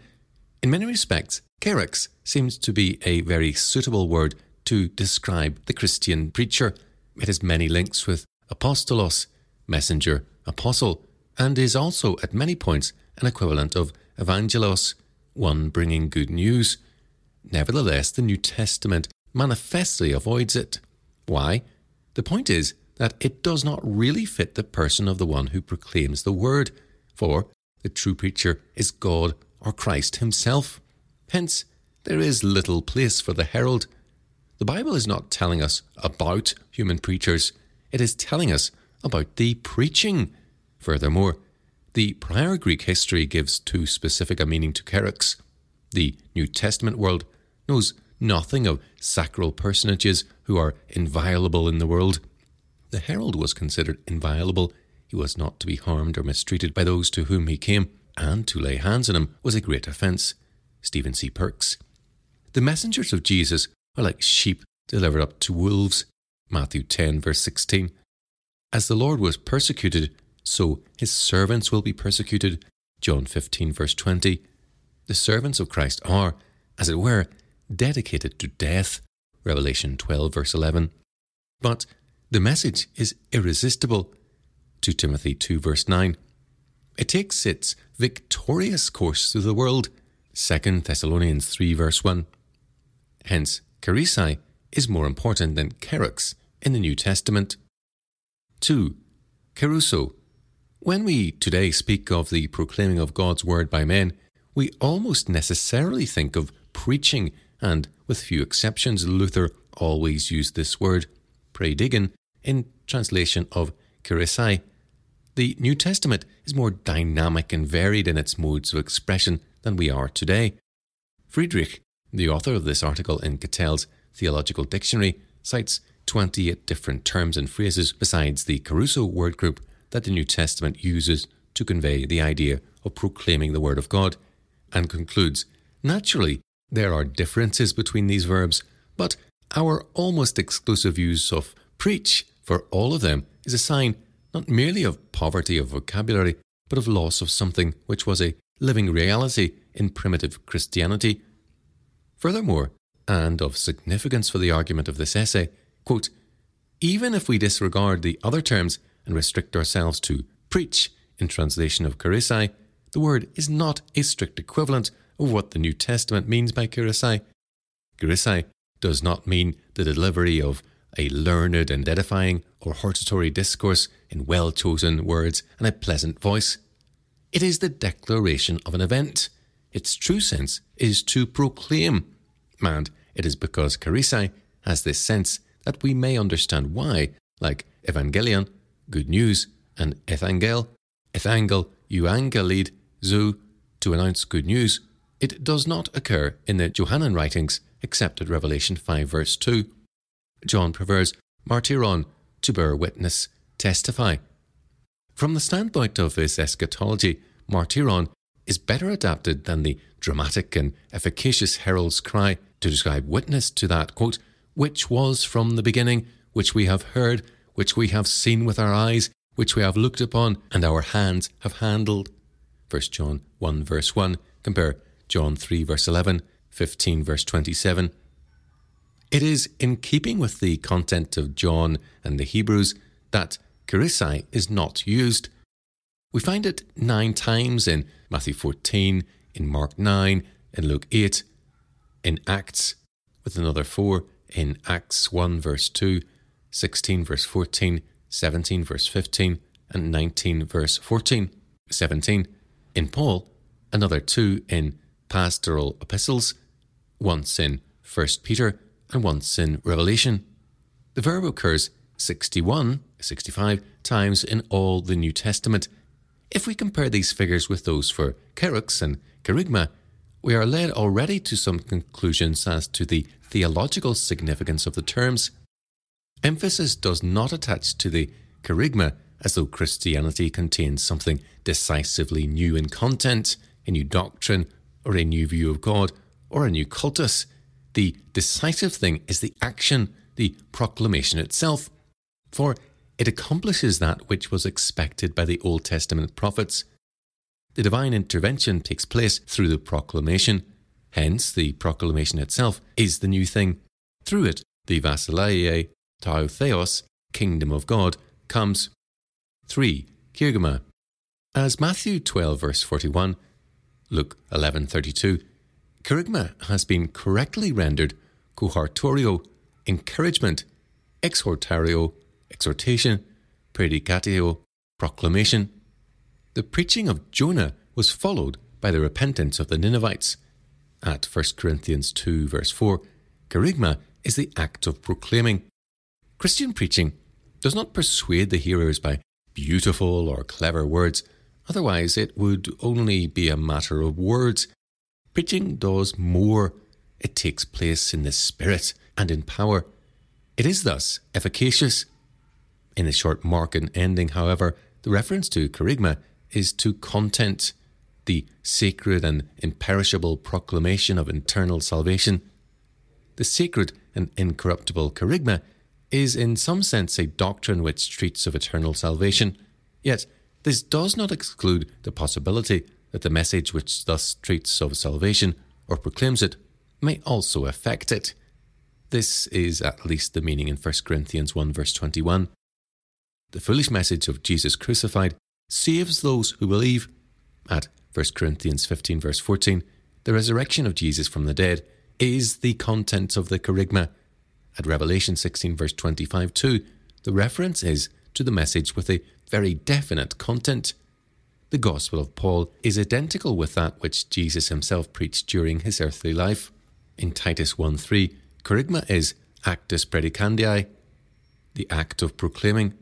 In many respects, kerux seems to be a very suitable word to describe the Christian preacher. It has many links with apostolos, messenger, apostle, and is also at many points an equivalent of evangelos, one bringing good news. Nevertheless, the New Testament manifestly avoids it. Why? The point is that it does not really fit the person of the one who proclaims the word, for the true preacher is God or Christ himself. Hence, there is little place for the herald. The Bible is not telling us about human preachers, it is telling us about the preaching. Furthermore, the prior Greek history gives too specific a meaning to kerux. The New Testament world knows nothing of sacral personages who are inviolable in the world. The herald was considered inviolable. He was not to be harmed or mistreated by those to whom he came, and to lay hands on him was a great offence. Stephen C. Perks. The messengers of Jesus are like sheep delivered up to wolves. Matthew 10, verse 16. As the Lord was persecuted, so his servants will be persecuted. John 15, verse 20. The servants of Christ are, as it were, dedicated to death. Revelation 12, verse 11. But the message is irresistible. 2 Timothy 2, verse 9. It takes its victorious course through the world. 2 Thessalonians 3, verse 1. Hence, kerisai is more important than kerux in the New Testament. 2. Kerusso. When we today speak of the proclaiming of God's word by men, we almost necessarily think of preaching, and with few exceptions, Luther always used this word, predigen, in translation of kerisai. The New Testament is more dynamic and varied in its modes of expression than we are today. Friedrich, the author of this article in Kittel's Theological Dictionary, cites 28 different terms and phrases besides the kerusso word group that the New Testament uses to convey the idea of proclaiming the Word of God, and concludes Naturally, there are differences between these verbs, but our almost exclusive use of preach for all of them is a sign not merely of poverty of vocabulary, but of loss of something which was a living reality in primitive Christianity. Furthermore, and of significance for the argument of this essay, quote, even if we disregard the other terms and restrict ourselves to preach in translation of kerisai, the word is not a strict equivalent of what the New Testament means by kerisai. Kerisai does not mean the delivery of a learned and edifying or hortatory discourse in well chosen words and a pleasant voice. It is the declaration of an event. Its true sense is to proclaim. And it is because kerisai has this sense that we may understand why, like evangelion, good news, and ethangel, ethangel, euangelid, zu, to announce good news, it does not occur in the Johannine writings except at Revelation 5 verse 2. John prefers martyron, to bear witness, testify. From the standpoint of his eschatology, martyron is better adapted than the dramatic and efficacious herald's cry to describe witness to that, quote, which was from the beginning, which we have heard, which we have seen with our eyes, which we have looked upon, and our hands have handled. 1 John 1 verse 1, compare John 3 verse 11, 15 verse 27. It is in keeping with the content of John and the Hebrews that kerisai is not used. We find it nine times in Matthew 14, in Mark 9, in Luke 8, in Acts, with another four in Acts 1 verse 2, 16 verse 14, 17 verse 15, and 19 verse 14, 17. In Paul, another two in pastoral epistles, once in 1 Peter and once in Revelation. The verb occurs 61, 65 times in all the New Testament. If we compare these figures with those for kerux and kerygma, we are led already to some conclusions as to the theological significance of the terms. Emphasis does not attach to the kerygma as though Christianity contains something decisively new in content, a new doctrine, or a new view of God, or a new cultus. The decisive thing is the action, the proclamation itself, for it accomplishes that which was expected by the Old Testament prophets. The divine intervention takes place through the proclamation. Hence, the proclamation itself is the new thing. Through it, the Vasileia Tau Theos, kingdom of God, comes. 3. Kerygma. As Matthew 12, verse 41, Luke 11, 32, Kerygma has been correctly rendered cohortorio, encouragement, exhortario, exhortation, predicatio, proclamation. The preaching of Jonah was followed by the repentance of the Ninevites. At 1 Corinthians 2, verse 4, kerygma is the act of proclaiming. Christian preaching does not persuade the hearers by beautiful or clever words, otherwise, it would only be a matter of words. Preaching does more, it takes place in the spirit and in power. It is thus efficacious. In the short Markan ending, however, the reference to kerygma is to content, the sacred and imperishable proclamation of eternal salvation. The sacred and incorruptible kerygma is in some sense a doctrine which treats of eternal salvation, yet this does not exclude the possibility that the message which thus treats of salvation or proclaims it may also affect it. This is at least the meaning in 1 Corinthians 1 verse 21. The foolish message of Jesus crucified saves those who believe. At 1 Corinthians 15 verse 14, the resurrection of Jesus from the dead is the content of the kerygma. At Revelation 16 verse 25 too, the reference is to the message with a very definite content. The Gospel of Paul is identical with that which Jesus himself preached during his earthly life. In Titus 1 3, kerygma is actus predicandi, the act of proclaiming.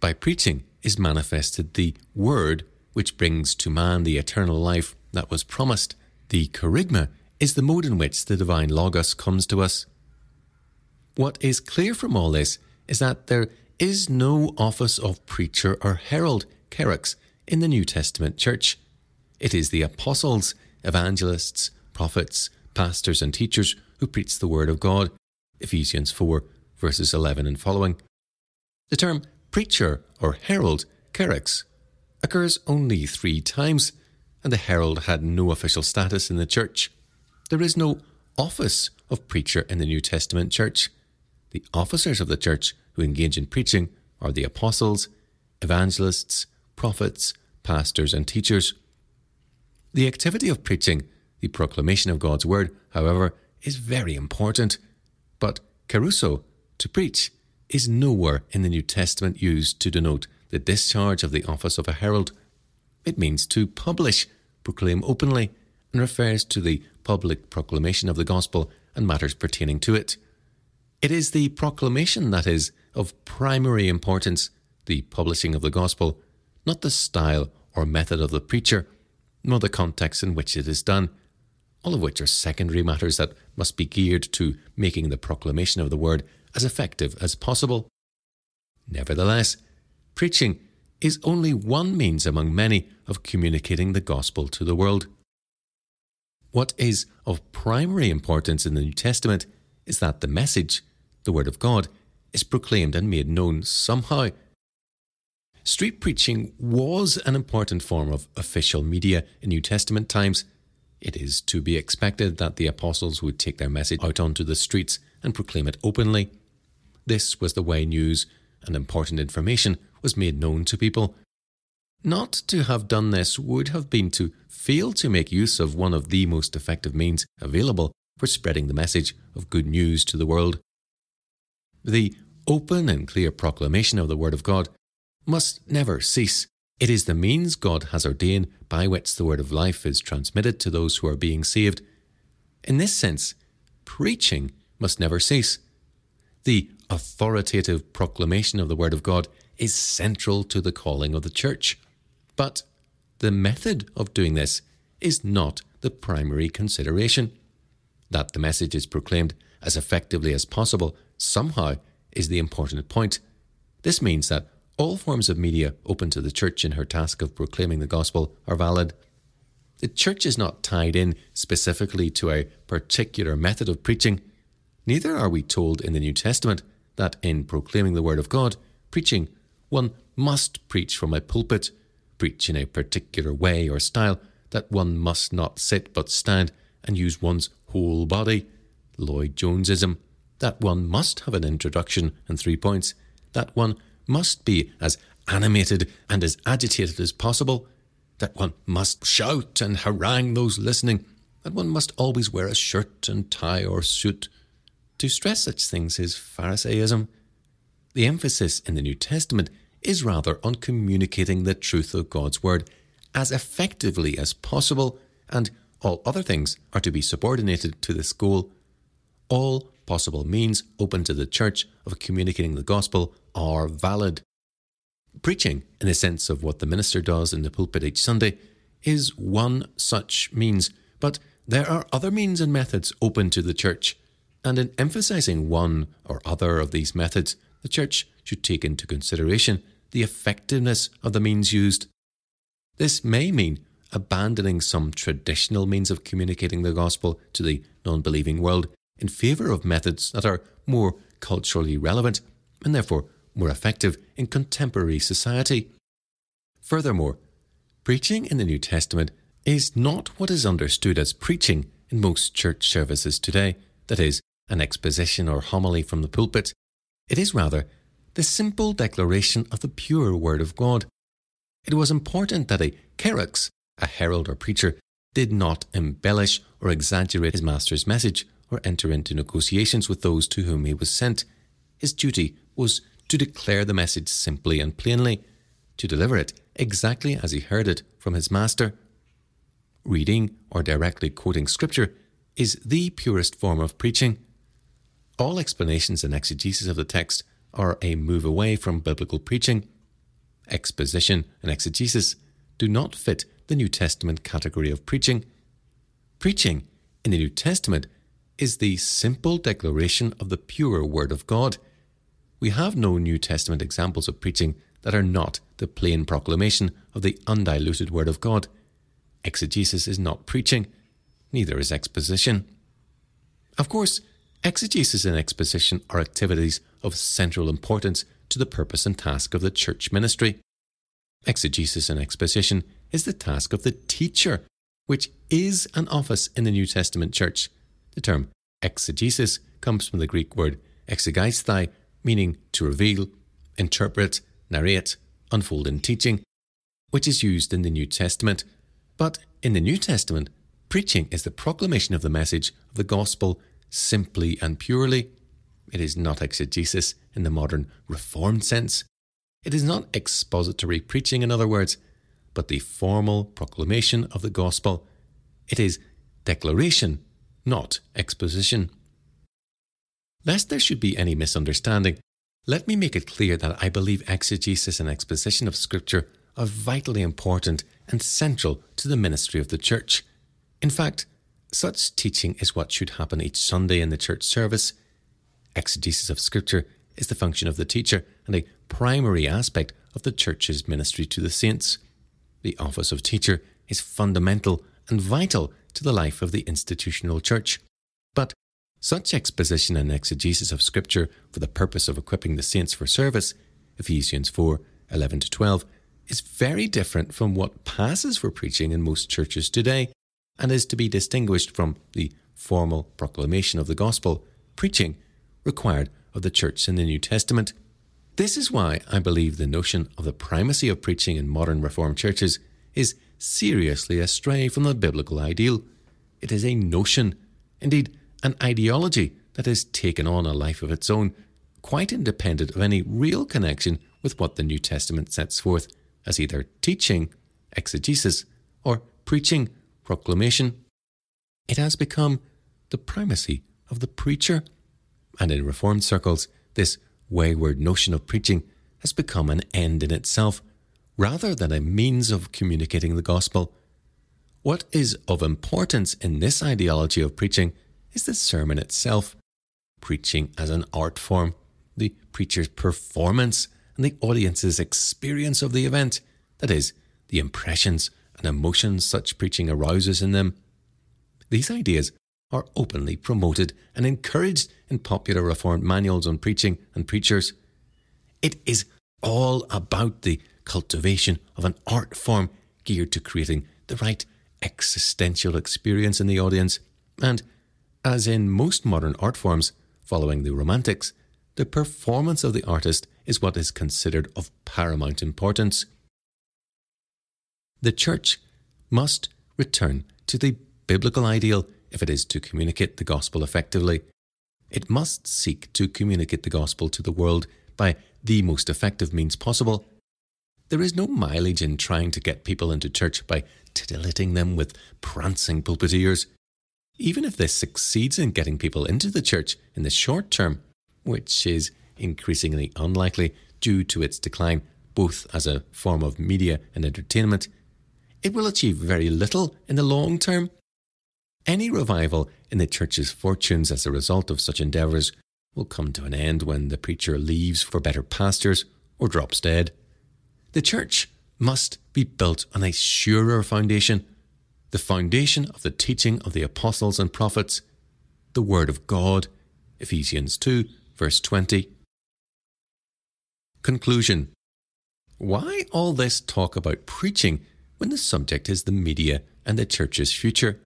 By preaching is manifested the Word which brings to man the eternal life that was promised. The kerygma is the mode in which the divine Logos comes to us. What is clear from all this is that there is no office of preacher or herald, kerux, in the New Testament church. It is the apostles, evangelists, prophets, pastors, and teachers who preach the word of God. Ephesians 4, verses 11 and following. The term preacher or herald, kerux, occurs only three times, and the herald had no official status in the church. There is no office of preacher in the New Testament church. The officers of the church who engage in preaching are the apostles, evangelists, prophets, pastors, and teachers. The activity of preaching, the proclamation of God's word, however, is very important. But kerusso, to preach, is nowhere in the New Testament used to denote the discharge of the office of a herald. It means to publish, proclaim openly, and refers to the public proclamation of the gospel and matters pertaining to it. It is the proclamation that is of primary importance, the publishing of the gospel, not the style or method of the preacher, nor the context in which it is done, all of which are secondary matters that must be geared to making the proclamation of the word as effective as possible. Nevertheless, preaching is only one means among many of communicating the gospel to the world. What is of primary importance in the New Testament is that the message, the Word of God, is proclaimed and made known somehow. Street preaching was an important form of official media in New Testament times. It is to be expected that the apostles would take their message out onto the streets and proclaim it openly. This was the way news and important information was made known to people. Not to have done this would have been to fail to make use of one of the most effective means available for spreading the message of good news to the world. The open and clear proclamation of the Word of God must never cease. It is the means God has ordained by which the Word of life is transmitted to those who are being saved. In this sense, preaching must never cease. The authoritative proclamation of the Word of God is central to the calling of the Church. But the method of doing this is not the primary consideration. That the message is proclaimed as effectively as possible somehow is the important point. This means that all forms of media open to the Church in her task of proclaiming the gospel are valid. The Church is not tied in specifically to a particular method of preaching. Neither are we told in the New Testament that in proclaiming the Word of God, preaching, one must preach from a pulpit, preach in a particular way or style, that one must not sit but stand and use one's whole body, Lloyd Jonesism, that one must have an introduction and three points, that one must be as animated and as agitated as possible, that one must shout and harangue those listening, that one must always wear a shirt and tie or suit. To stress such things is Pharisaism. The emphasis in the New Testament is rather on communicating the truth of God's Word as effectively as possible, and all other things are to be subordinated to this goal. All possible means open to the Church of communicating the gospel are valid. Preaching, in the sense of what the minister does in the pulpit each Sunday, is one such means, but there are other means and methods open to the Church, and in emphasizing one or other of these methods, the Church should take into consideration the effectiveness of the means used. This may mean abandoning some traditional means of communicating the gospel to the non believing world in favour of methods that are more culturally relevant and therefore more effective in contemporary society. Furthermore, preaching in the New Testament is not what is understood as preaching in most church services today, that is, an exposition or homily from the pulpit. It is rather the simple declaration of the pure Word of God. It was important that a kerux, a herald or preacher, did not embellish or exaggerate his master's message or enter into negotiations with those to whom he was sent. His duty was to declare the message simply and plainly, to deliver it exactly as he heard it from his master. Reading or directly quoting scripture is the purest form of preaching. All explanations and exegesis of the text are a move away from biblical preaching. Exposition and exegesis do not fit the New Testament category of preaching. Preaching in the New Testament is the simple declaration of the pure Word of God. We have no New Testament examples of preaching that are not the plain proclamation of the undiluted Word of God. Exegesis is not preaching, neither is exposition. Of course, exegesis and exposition are activities of central importance to the purpose and task of the church ministry. Exegesis and exposition is the task of the teacher, which is an office in the New Testament church. The term exegesis comes from the Greek word exegeisthai, meaning to reveal, interpret, narrate, unfold in teaching, which is used in the New Testament. But in the New Testament, preaching is the proclamation of the message of the gospel simply and purely. It is not exegesis in the modern reformed sense. It is not expository preaching, in other words, but the formal proclamation of the gospel. It is declaration, not exposition. Lest there should be any misunderstanding, let me make it clear that I believe exegesis and exposition of Scripture are vitally important and central to the ministry of the Church. In fact, such teaching is what should happen each Sunday in the church service. Exegesis of Scripture is the function of the teacher and a primary aspect of the Church's ministry to the saints. The office of teacher is fundamental and vital to the life of the institutional Church. But such exposition and exegesis of Scripture for the purpose of equipping the saints for service, Ephesians 4 11 to 12, is very different from what passes for preaching in most churches today and is to be distinguished from the formal proclamation of the gospel, preaching, required of the church in the New Testament. This is why I believe the notion of the primacy of preaching in modern Reformed churches is seriously astray from the biblical ideal. It is a notion, indeed, an ideology that has taken on a life of its own, quite independent of any real connection with what the New Testament sets forth as either teaching, exegesis, or preaching proclamation, it has become the primacy of the preacher. And in Reformed circles, this wayward notion of preaching has become an end in itself rather than a means of communicating the gospel. What is of importance in this ideology of preaching is the sermon itself. Preaching as an art form, the preacher's performance, and the audience's experience of the event, that is, the impressions and emotions such preaching arouses in them. These ideas are openly promoted and encouraged in popular Reformed manuals on preaching and preachers. It is all about the cultivation of an art form geared to creating the right existential experience in the audience. And, as in most modern art forms, following the Romantics, the performance of the artist is what is considered of paramount importance the Church must return to the biblical ideal if it is to communicate the gospel effectively. It must seek to communicate the gospel to the world by the most effective means possible, there is no mileage in trying to get people into church by titillating them with prancing pulpiteers. Even if this succeeds in getting people into the church in the short term, which is increasingly unlikely due to its decline both as a form of media and entertainment, it will achieve very little in the long term. Any revival in the church's fortunes as a result of such endeavours will come to an end when the preacher leaves for better pastures or drops dead. The church must be built on a surer foundation, the foundation of the teaching of the apostles and prophets, the Word of God, Ephesians 2, verse 20. Conclusion Why all this talk about preaching when the subject is the media and the church's future?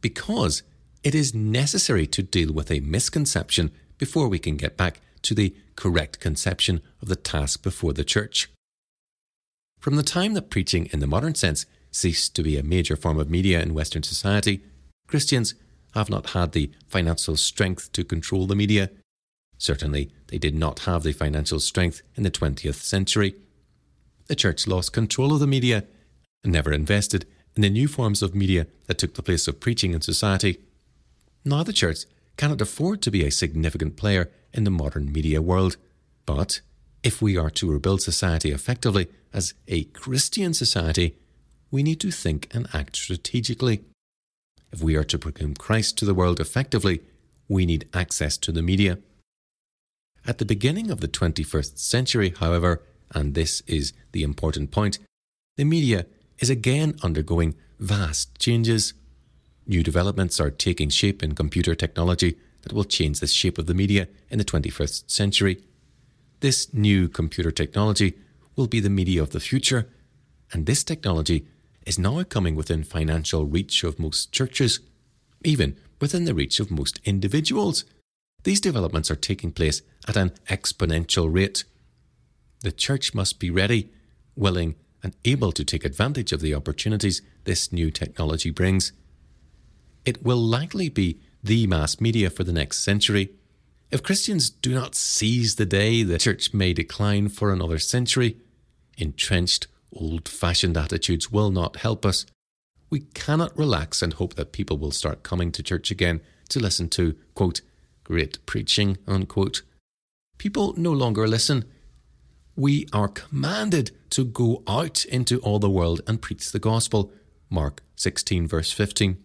Because it is necessary to deal with a misconception before we can get back to the correct conception of the task before the church. From the time that preaching in the modern sense ceased to be a major form of media in Western society, Christians have not had the financial strength to control the media. Certainly, they did not have the financial strength in the 20th century. The church lost control of the media never invested in the new forms of media that took the place of preaching in society. Now, the church cannot afford to be a significant player in the modern media world, but if we are to rebuild society effectively as a Christian society, we need to think and act strategically. If we are to proclaim Christ to the world effectively, we need access to the media. At the beginning of the 21st century, however, and this is the important point, the media is again undergoing vast changes. New developments are taking shape in computer technology that will change the shape of the media in the 21st century. This new computer technology will be the media of the future, and this technology is now coming within financial reach of most churches, even within the reach of most individuals. These developments are taking place at an exponential rate. The church must be ready, willing, and able to take advantage of the opportunities this new technology brings. It will likely be the mass media for the next century if Christians do not seize the day, the church may decline for another century. Entrenched, old fashioned attitudes will not help us. We cannot relax and hope that people will start coming to church again to listen to, quote, great preaching, unquote. People no longer listen. We are commanded to go out into all the world and preach the gospel. Mark 16, verse 15.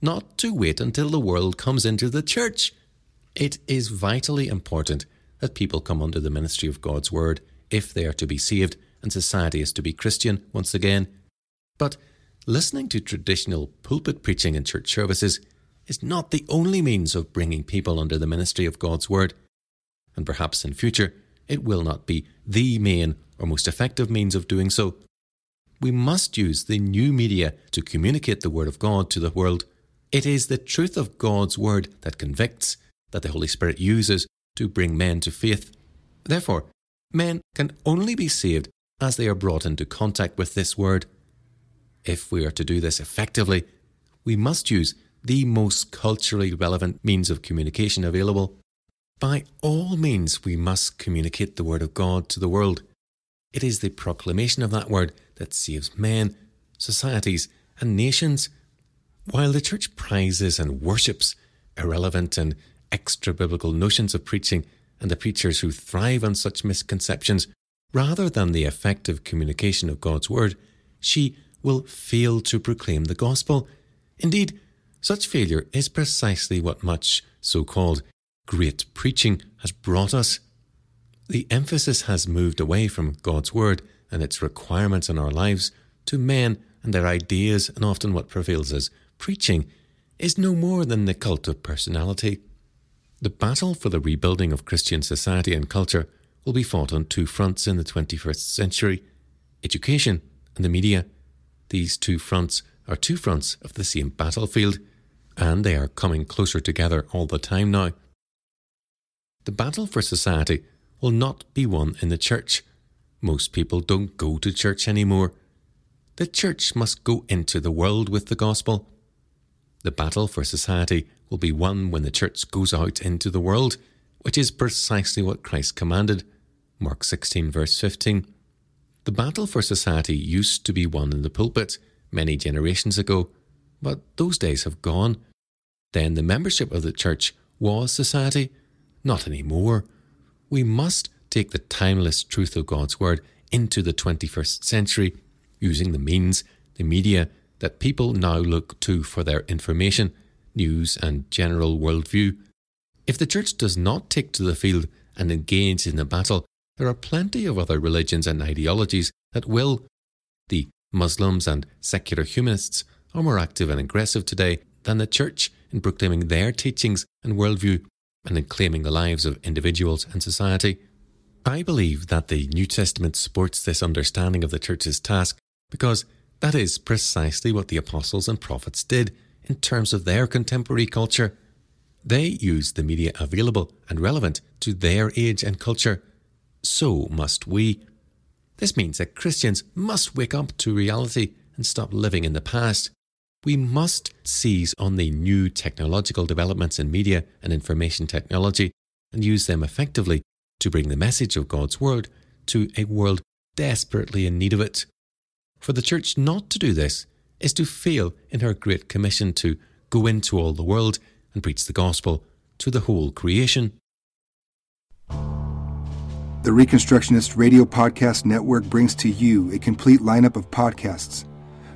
Not to wait until the world comes into the church. It is vitally important that people come under the ministry of God's Word if they are to be saved and society is to be Christian once again. But listening to traditional pulpit preaching in church services is not the only means of bringing people under the ministry of God's Word, and perhaps in future it will not be the main or most effective means of doing so. We must use the new media to communicate the Word of God to the world. It is the truth of God's Word that convicts that the Holy Spirit uses to bring men to faith. Therefore, men can only be saved as they are brought into contact with this word. If we are to do this effectively, we must use the most culturally relevant means of communication available. By all means, we must communicate the Word of God to the world. It is the proclamation of that Word that saves men, societies, and nations. While the Church prizes and worships irrelevant and extra biblical notions of preaching and the preachers who thrive on such misconceptions, rather than the effective communication of God's word, she will fail to proclaim the gospel. Indeed, such failure is precisely what much so called great preaching has brought us. The emphasis has moved away from God's word and its requirements in our lives to men and their ideas, and often what prevails as preaching is no more than the cult of personality. The battle for the rebuilding of Christian society and culture will be fought on two fronts in the 21st century education and the media. These two fronts are two fronts of the same battlefield, and they are coming closer together all the time now. The battle for society will not be won in the church. Most people don't go to church anymore. The church must go into the world with the gospel. The battle for society will be won when the church goes out into the world, which is precisely what Christ commanded. Mark 16, verse 15. The battle for society used to be won in the pulpit many generations ago, but those days have gone. Then the membership of the church was society, not anymore. We must take the timeless truth of God's Word into the 21st century using the means, the media, that people now look to for their information, news, and general worldview. If the church does not take to the field and engage in the battle, there are plenty of other religions and ideologies that will. The Muslims and secular humanists are more active and aggressive today than the church in proclaiming their teachings and worldview and in claiming the lives of individuals and society. I believe that the New Testament supports this understanding of the church's task because that is precisely what the apostles and prophets did in terms of their contemporary culture. They used the media available and relevant to their age and culture. So must we. This means that Christians must wake up to reality and stop living in the past. We must seize on the new technological developments in media and information technology and use them effectively to bring the message of God's Word to a world desperately in need of it. For the Church not to do this is to fail in her great commission to go into all the world and preach the gospel to the whole creation. The Reconstructionist Radio Podcast Network brings to you a complete lineup of podcasts